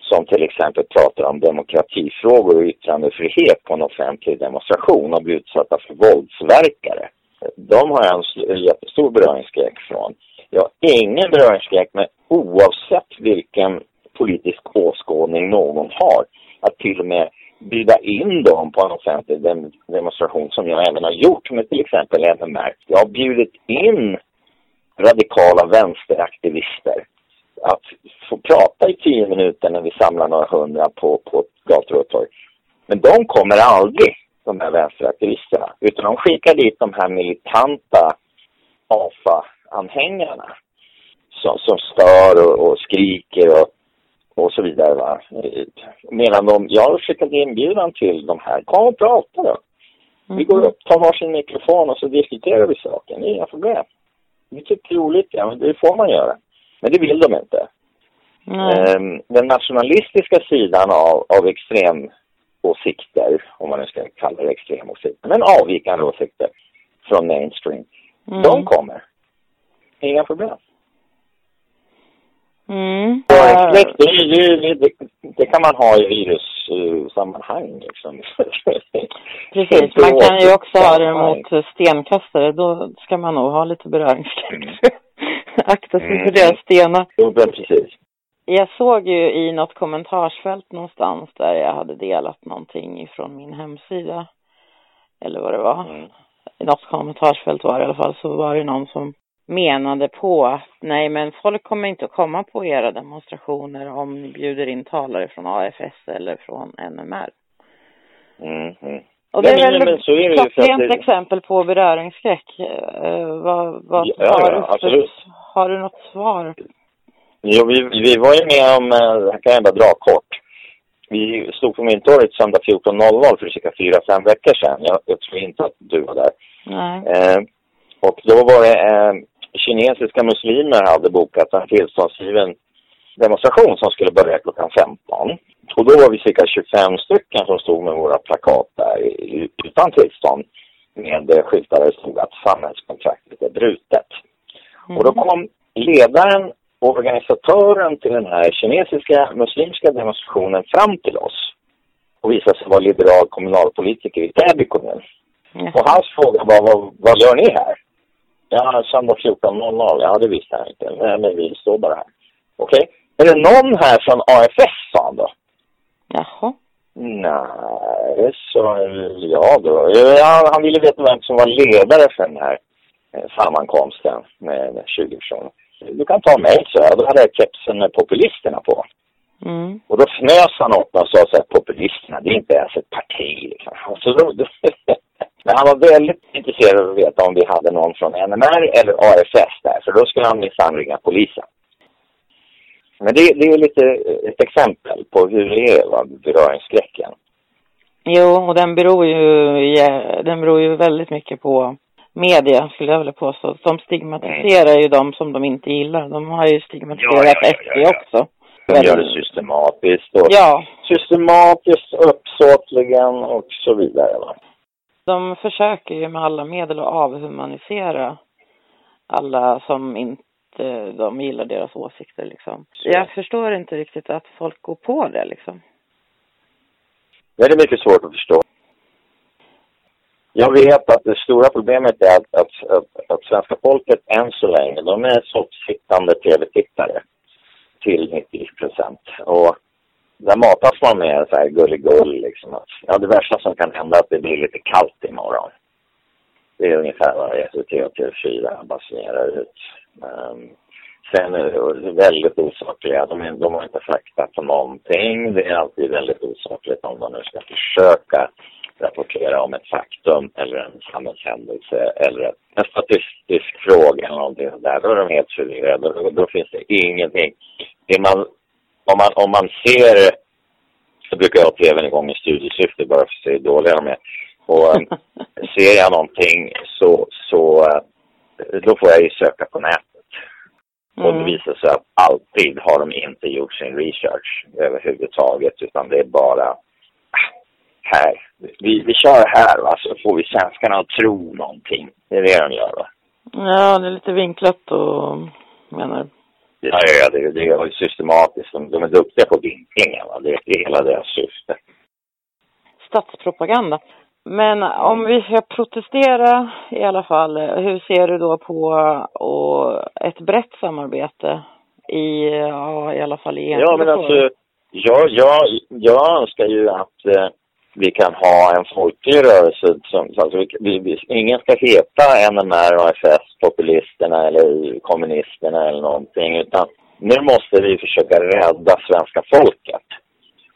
S3: Som till exempel pratar om demokratifrågor och yttrandefrihet på en offentlig demonstration och blir utsatta för våldsverkare. De har jag en jättestor beröringsskräck från. Jag har ingen beröringsskräck med oavsett vilken politisk åskådning någon har. Att till och med bjuda in dem på en offentlig demonstration som jag även har gjort med till exempel NMR. Jag har bjudit in radikala vänsteraktivister att få prata i tio minuter när vi samlar några hundra på, på gator och torg. Men de kommer aldrig, de här vänsteraktivisterna, utan de skickar dit de här militanta AFA-anhängarna som, som stör och, och skriker och, och så vidare. Va? Medan de, jag har skickat inbjudan till de här. Kom och prata då. Vi går upp, tar varsin mikrofon och så diskuterar vi saken. Det är inga problem. Vi tycker olika, men det får man göra. Men det vill de inte. Mm. Den nationalistiska sidan av, av extremåsikter, om man nu ska kalla det extremåsikter, men avvikande åsikter från mainstream, mm. de kommer. Inga problem.
S4: Mm.
S3: Det, det, det, det, kan man ha i virussammanhang liksom.
S4: Precis, man kan ju också ha det mot stenkastare. Då ska man nog ha lite beröringsskräck. Mm. Akta sig för deras stenar.
S3: Jo, precis.
S4: Jag såg ju i något kommentarsfält någonstans där jag hade delat någonting ifrån min hemsida. Eller vad det var. Mm. I något kommentarsfält var det i alla fall så var det någon som menade på att nej men folk kommer inte att komma på era demonstrationer om ni bjuder in talare från AFS eller från NMR.
S3: Mm, mm.
S4: Och det är väl ett det... exempel på beröringsskräck. Uh, vad, vad
S3: ja, har, ja, du
S4: har du något svar?
S3: Jo, vi, vi var ju med om, uh, här kan jag bara dra kort. Vi stod på Mynttorget söndag 14.00 för cirka fyra, fem veckor sedan. Jag, jag tror inte att du var där.
S4: Nej.
S3: Uh, och då var det kinesiska muslimer hade bokat en tillståndsgiven demonstration som skulle börja klockan 15. Och då var vi cirka 25 stycken som stod med våra plakat där utan tillstånd med skyltar där det stod att samhällskontraktet är brutet. Mm. Och då kom ledaren och organisatören till den här kinesiska muslimska demonstrationen fram till oss och visade sig vara liberal kommunalpolitiker i Täby kommun. Mm. Och hans fråga var, vad, vad gör ni här? Ja, söndag 14.00. Ja, det visste han inte. Nej, men vi står bara här. Okej. Okay. Är det någon här från AFS, sa han då?
S4: Jaha.
S3: Nej, så ja då. Ja, han ville veta vem som var ledare för den här eh, sammankomsten med, med 20 personer. Du kan ta mig, så jag. Då hade jag kepsen med populisterna på.
S4: Mm.
S3: Och då fnös han åt mig och sa så här, populisterna, det är inte ens ett parti. Liksom. Så då, Men han var väldigt intresserad av att veta om vi hade någon från NMR eller AFS där, för då skulle han minsann ringa polisen. Men det, det, är lite ett exempel på hur det är, va, beröringsskräcken.
S4: Jo, och den beror ju, den beror ju väldigt mycket på media, skulle jag vilja påstå. De stigmatiserar mm. ju de som de inte gillar. De har ju stigmatiserat ja, ja, ja, ja, också.
S3: De gör det systematiskt och
S4: ja.
S3: systematiskt, uppsåtligen och så vidare. Va?
S4: De försöker ju med alla medel att avhumanisera alla som inte de gillar deras åsikter liksom. Jag förstår inte riktigt att folk går på det liksom.
S3: Det är mycket svårt att förstå. Jag vet att det stora problemet är att, att, att, att svenska folket än så länge, de är soffsittande tv-tittare till 90 procent. Och där matas man med så här gulligull liksom. Att, ja, det värsta som kan hända är att det blir lite kallt imorgon. Det är ungefär vad SVT och TV4 basunerar ut. Um, sen är det väldigt osakliga. De, de har inte fakta på någonting. Det är alltid väldigt osakligt om de nu ska försöka rapportera om ett faktum eller en samhällshändelse eller en statistisk fråga eller någonting sådär. Då är de helt förvirrade. Då, då finns det ingenting. Det man om man, om man ser, så brukar jag ha tvn igång i studiesyfte bara för att se hur dåliga de är. Och um, ser jag någonting så, så uh, då får jag ju söka på nätet. Mm. Och det mm. visar sig att alltid har de inte gjort sin research överhuvudtaget utan det är bara här. Vi, vi kör här va, så får vi svenskarna att tro någonting. Det är det de gör va?
S4: Ja, det är lite vinklat och menar
S3: Ja, ja det, det är systematiskt. De, de är duktiga på vinklingen. Va? Det är hela deras syfte.
S4: Statspropaganda. Men om vi ska protestera i alla fall, hur ser du då på och ett brett samarbete i, ja, i alla fall i
S3: Ja, men alltså, jag, jag, jag önskar ju att eh, vi kan ha en folklig rörelse som, alltså vi, vi, ingen ska heta NMR, AFS, populisterna eller kommunisterna eller någonting utan nu måste vi försöka rädda svenska folket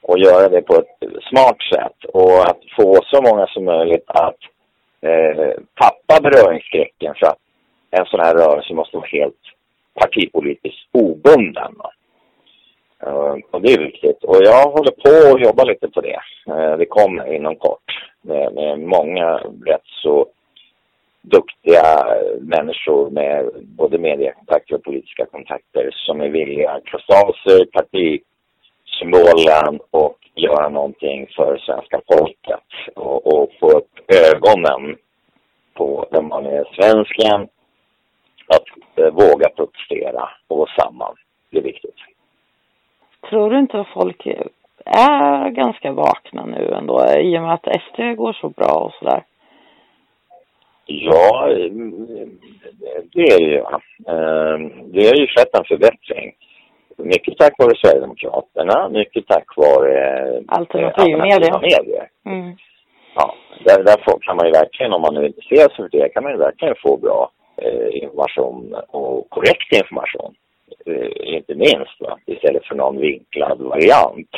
S3: och göra det på ett smart sätt och att få så många som möjligt att eh, tappa beröringsskräcken för att en sån här rörelse måste vara helt partipolitiskt obunden. Uh, och det är viktigt. Och jag håller på att jobba lite på det. Eh, uh, det kommer inom kort med, med många rätt så duktiga människor med både mediekontakter och politiska kontakter som är villiga att krossa av sig partisymbolen och göra någonting för svenska folket och, och få upp ögonen på den vanliga svensken att eh, våga protestera och gå samman. Det är viktigt.
S4: Tror du inte att folk är ganska vakna nu ändå i och med att SD går så bra och sådär?
S3: Ja, det är ju. Det har ju skett en förbättring. Mycket tack vare Sverigedemokraterna, mycket tack vare
S4: alternativmedia.
S3: medier. Mm. Ja, där, där kan man ju verkligen, om man nu intresserar sig för det, kan man ju verkligen få bra eh, information och korrekt information. Eh, inte minst, va? istället för någon vinklad variant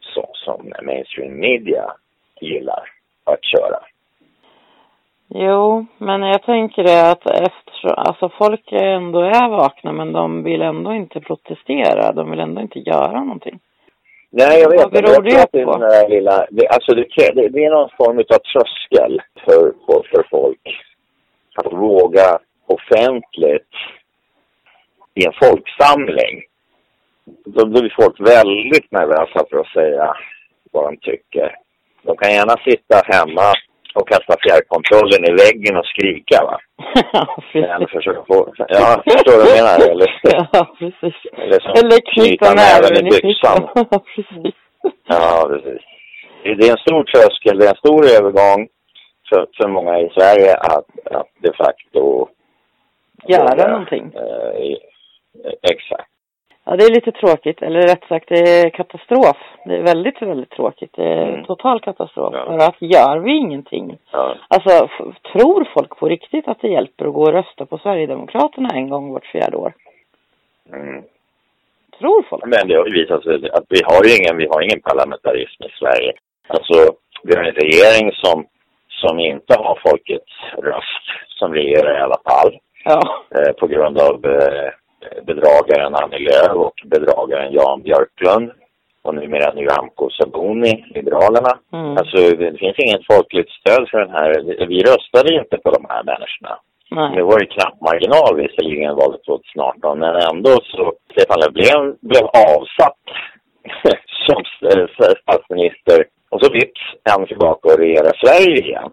S3: så, som mainstream media gillar att köra.
S4: Jo, men jag tänker det att eftersom, alltså folk ändå är vakna men de vill ändå inte protestera. De vill ändå inte göra någonting.
S3: Nej, jag vet.
S4: Vad beror det
S3: det
S4: på?
S3: Den lilla, det, alltså det, det, det är någon form av tröskel för, för, för folk att våga offentligt i en folksamling. Då blir folk väldigt nervösa för att säga vad de tycker. De kan gärna sitta hemma och kasta fjärrkontrollen i väggen och skrika va?
S4: ja, precis.
S3: Försöka få... Ja, förstår du vad jag menar? Eller,
S4: ja, precis.
S3: eller, som
S4: Eller knyta näven i
S3: byxan.
S4: Ja, precis.
S3: Ja, precis. Det är en stor tröskel, det är en stor övergång för, för många i Sverige att, att de facto...
S4: Göra någonting.
S3: Eh, exakt.
S4: Ja, det är lite tråkigt. Eller rätt sagt, det är katastrof. Det är väldigt, väldigt tråkigt. Det är
S3: Mm.
S4: total katastrof.
S3: Ja.
S4: För att gör vi ingenting
S3: Ja.
S4: Alltså, tror folk på riktigt att det hjälper att gå och rösta på Sverigedemokraterna en gång vart fjärde år?
S3: Mm.
S4: Tror folk?
S3: Men det har ju visat sig att vi har ju ingen, vi har ingen parlamentarism i Sverige. Alltså, vi har en regering som, som inte har folkets röst, som regerar i alla fall.
S4: Ja.
S3: eh, på grund av eh, bedragaren Annie Lööf och bedragaren Jan Björklund och numera Nyamko Sabuni, Liberalerna.
S4: Mm.
S3: Alltså det finns inget folkligt stöd för den här. Vi- röstade inte på de här människorna. Det
S4: Nej.
S3: var ju knapp marginal visserligen valet 2018 men ändå så Stefan Löfven blev avsatt som st- statsminister och så vips är han tillbaka och regerar Sverige igen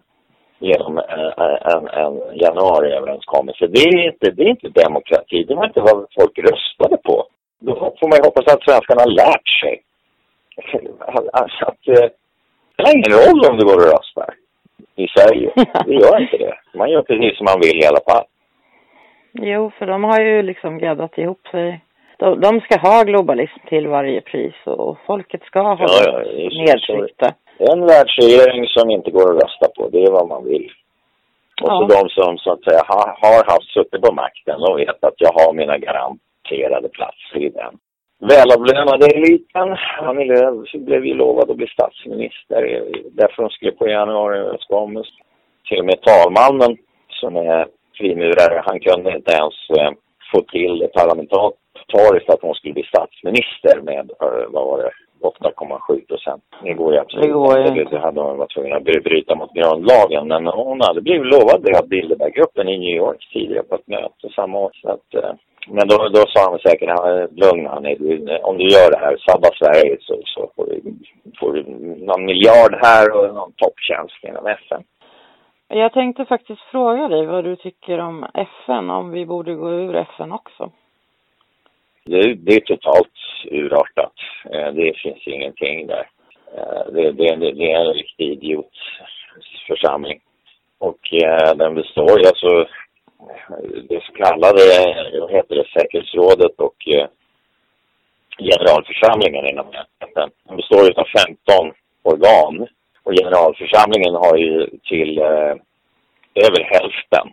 S3: genom eh, en, en januariöverenskommelse. Det är, inte, det är inte demokrati, det var inte vad folk röstade på. Då får man ju hoppas att svenskarna har lärt sig. Alltså att, eh, det spelar ingen roll om du går och röstar i Sverige. Det gör inte det. Man gör precis som man vill i alla fall.
S4: Jo, för de har ju liksom gaddat ihop sig. De, de ska ha globalism till varje pris och folket ska ha
S3: Ja, ja,
S4: nedtryckta.
S3: En världsregering som inte går att rösta på, det är vad man vill. Och så
S4: Ja.
S3: de som så att säga har, har haft suttit på makten och vet att jag har mina garanterade platser i den. Välavlönade eliten, Annie Lööf blev ju lovad att bli statsminister. Därför hon skrev på januariöverenskommelsen. Till och med talmannen som är frimurare, han kunde inte ens eh, få till det parlamentariskt att hon skulle bli statsminister med, eh, vad var det, 8,7 procent. Det går ju absolut
S4: Det går
S3: inte. Det hade hon varit tvungen att bry- bryta mot grundlagen. Men hon hade blivit lovad det av Bilderberggruppen i New York tidigare på ett möte samma år. Så att, eh, men då, då sa han säkert, "Ja, lugn du, om du gör det här, sabba Sverige så, så får, du, får du någon miljard här och någon topptjänst inom FN.
S4: Jag tänkte faktiskt fråga dig vad du tycker om FN, om vi borde gå ur FN också.
S3: Det, det är totalt urartat. Eh, det finns ingenting där. Eh, det, det, det, är en riktig idiotförsamling. Och eh, den består ju alltså det så kallade, vad heter det, säkerhetsrådet och generalförsamlingen inom FN. Den består ju av 15 organ. Och generalförsamlingen har ju till eh, över hälften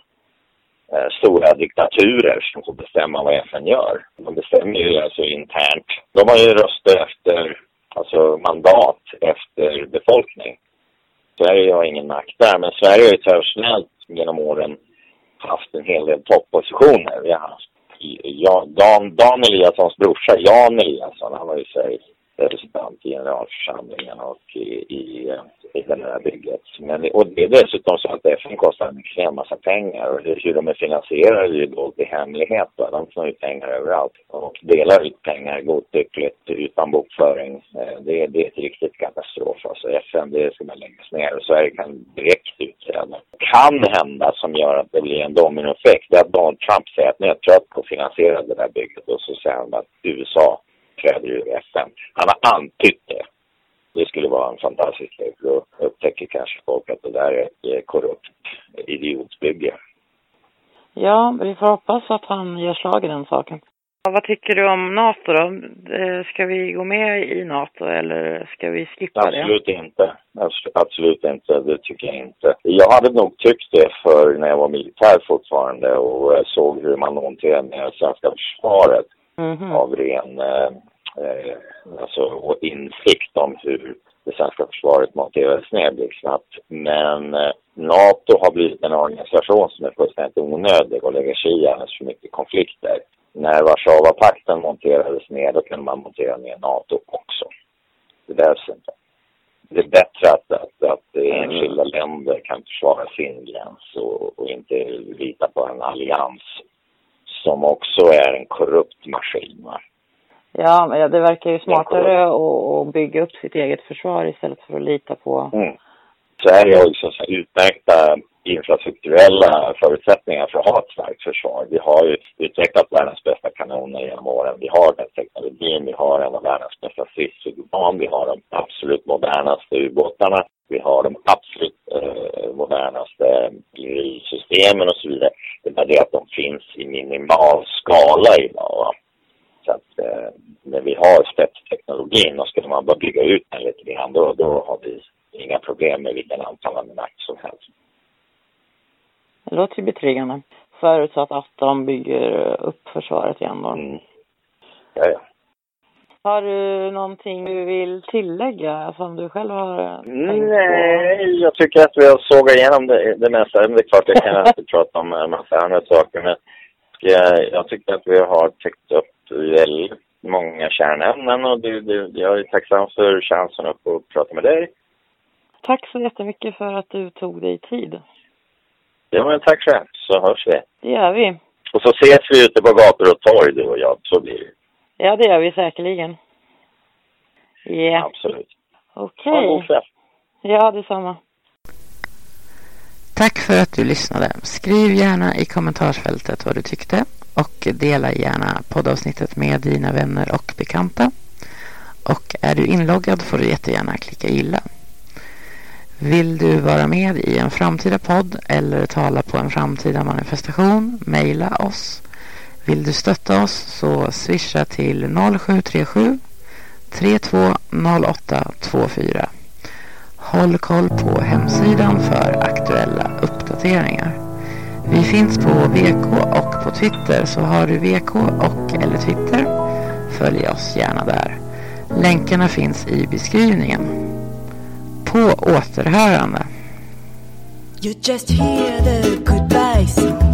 S3: eh, stora diktaturer som får bestämma vad FN gör. De bestämmer ju alltså internt. De har ju röster efter, alltså mandat efter befolkning. Sverige har ingen makt där, men Sverige har ju traditionellt genom åren haft en hel del toppositioner. Vi har haft Jan, Dan, Dan Eliassons brorsa, Jan Eliasson, han var ju Sveriges representant i generalförsamlingen och i, i, i det här bygget. Men, och det är dessutom så att FN kostar en extrem massa pengar och hur de är finansierade är ju dolt i hemlighet. Va? De får ut pengar överallt och delar ut pengar godtyckligt utan bokföring. Eh, det, det är ett riktigt katastrof. Alltså FN, det ska man läggas ner och Sverige kan direkt utträda. Kan hända som gör att det blir en dominoeffekt, det är att Donald Trump säger att nu är jag trött på att finansiera det där bygget och så säger han att USA träder ur FN. Han har antytt det. Det skulle vara en fantastisk grej för då upptäcker kanske folk att det där är ett korrupt idiotbygge.
S2: Ja, vi får hoppas att han gör slag i den saken. Vad tycker du om NATO då? Eh, ska vi gå med i NATO eller ska vi skippa
S3: Absolut det? inte. Absolut inte. Det tycker jag inte. Jag hade nog tyckt det för när jag var militär fortfarande och såg hur man monterade ner svenska försvaret mm -hmm. av ren eh, alltså, och insikt om hur det svenska försvaret monterades ner blixtsnabbt. Men eh, NATO har blivit en organisation som är fullständigt onödig och lägger sig i alldeles för mycket konflikter. När Warszawapakten monterades ner, då kunde man montera ner NATO också. Det behövs inte. Det är bättre att, att, att enskilda länder kan försvara sin gräns och, och inte lita på en allians som också är en korrupt maskin. Va?
S2: Ja, men det verkar ju smartare att bygga upp sitt eget försvar istället för att lita på...
S3: Mm. Sverige har också utmärkta infrastrukturella förutsättningar för att ha ett starkt försvar. Vi har ju utvecklat världens bästa kanoner genom åren. Vi har den teknologin, vi har en av världens bästa stridsflygplan, vi har de absolut modernaste ubåtarna, vi har de absolut eh, modernaste systemen och så vidare. Det är bara det att de finns i minimal skala idag. Så att eh, när vi har spetsteknologin och skulle man bara bygga ut den lite grann då, då har vi inga problem med vilken anfallande makt som helst.
S2: Det låter ju betryggande. Förutsatt att de bygger upp försvaret igen då. Mm.
S3: Ja, ja.
S2: Har du någonting du vill tillägga som du själv har
S3: tänkt på? Nej, jag tycker att vi har sågat igenom det, det mesta. Det är klart, jag kan inte prata om en massa andra saker, men jag, jag tycker att vi har täckt upp väldigt många kärnämnen och det, det, jag är tacksam för chansen att få prata med dig.
S2: Tack så jättemycket för att du tog dig tid.
S3: Ja, men tack själv, så hörs vi.
S2: Det gör vi.
S3: Och så ses vi ute på gator och torg, du och jag. Så blir det.
S2: Ja, det gör vi säkerligen.
S3: Ja. Yeah. Absolut.
S2: Okej. Okay.
S3: god kväll.
S2: Ja, detsamma. Tack för att du lyssnade. Skriv gärna i kommentarsfältet vad du tyckte och dela gärna poddavsnittet med dina vänner och bekanta. Och är du inloggad får du jättegärna klicka gilla. Vill du vara med i en framtida podd eller tala på en framtida manifestation? Maila oss. Vill du stötta oss så swisha till 0737 320824. Håll koll på hemsidan för aktuella uppdateringar. Vi finns på VK och på Twitter så har du VK och eller Twitter följ oss gärna där. Länkarna finns i beskrivningen. På återhörande. You just hear the goodbye song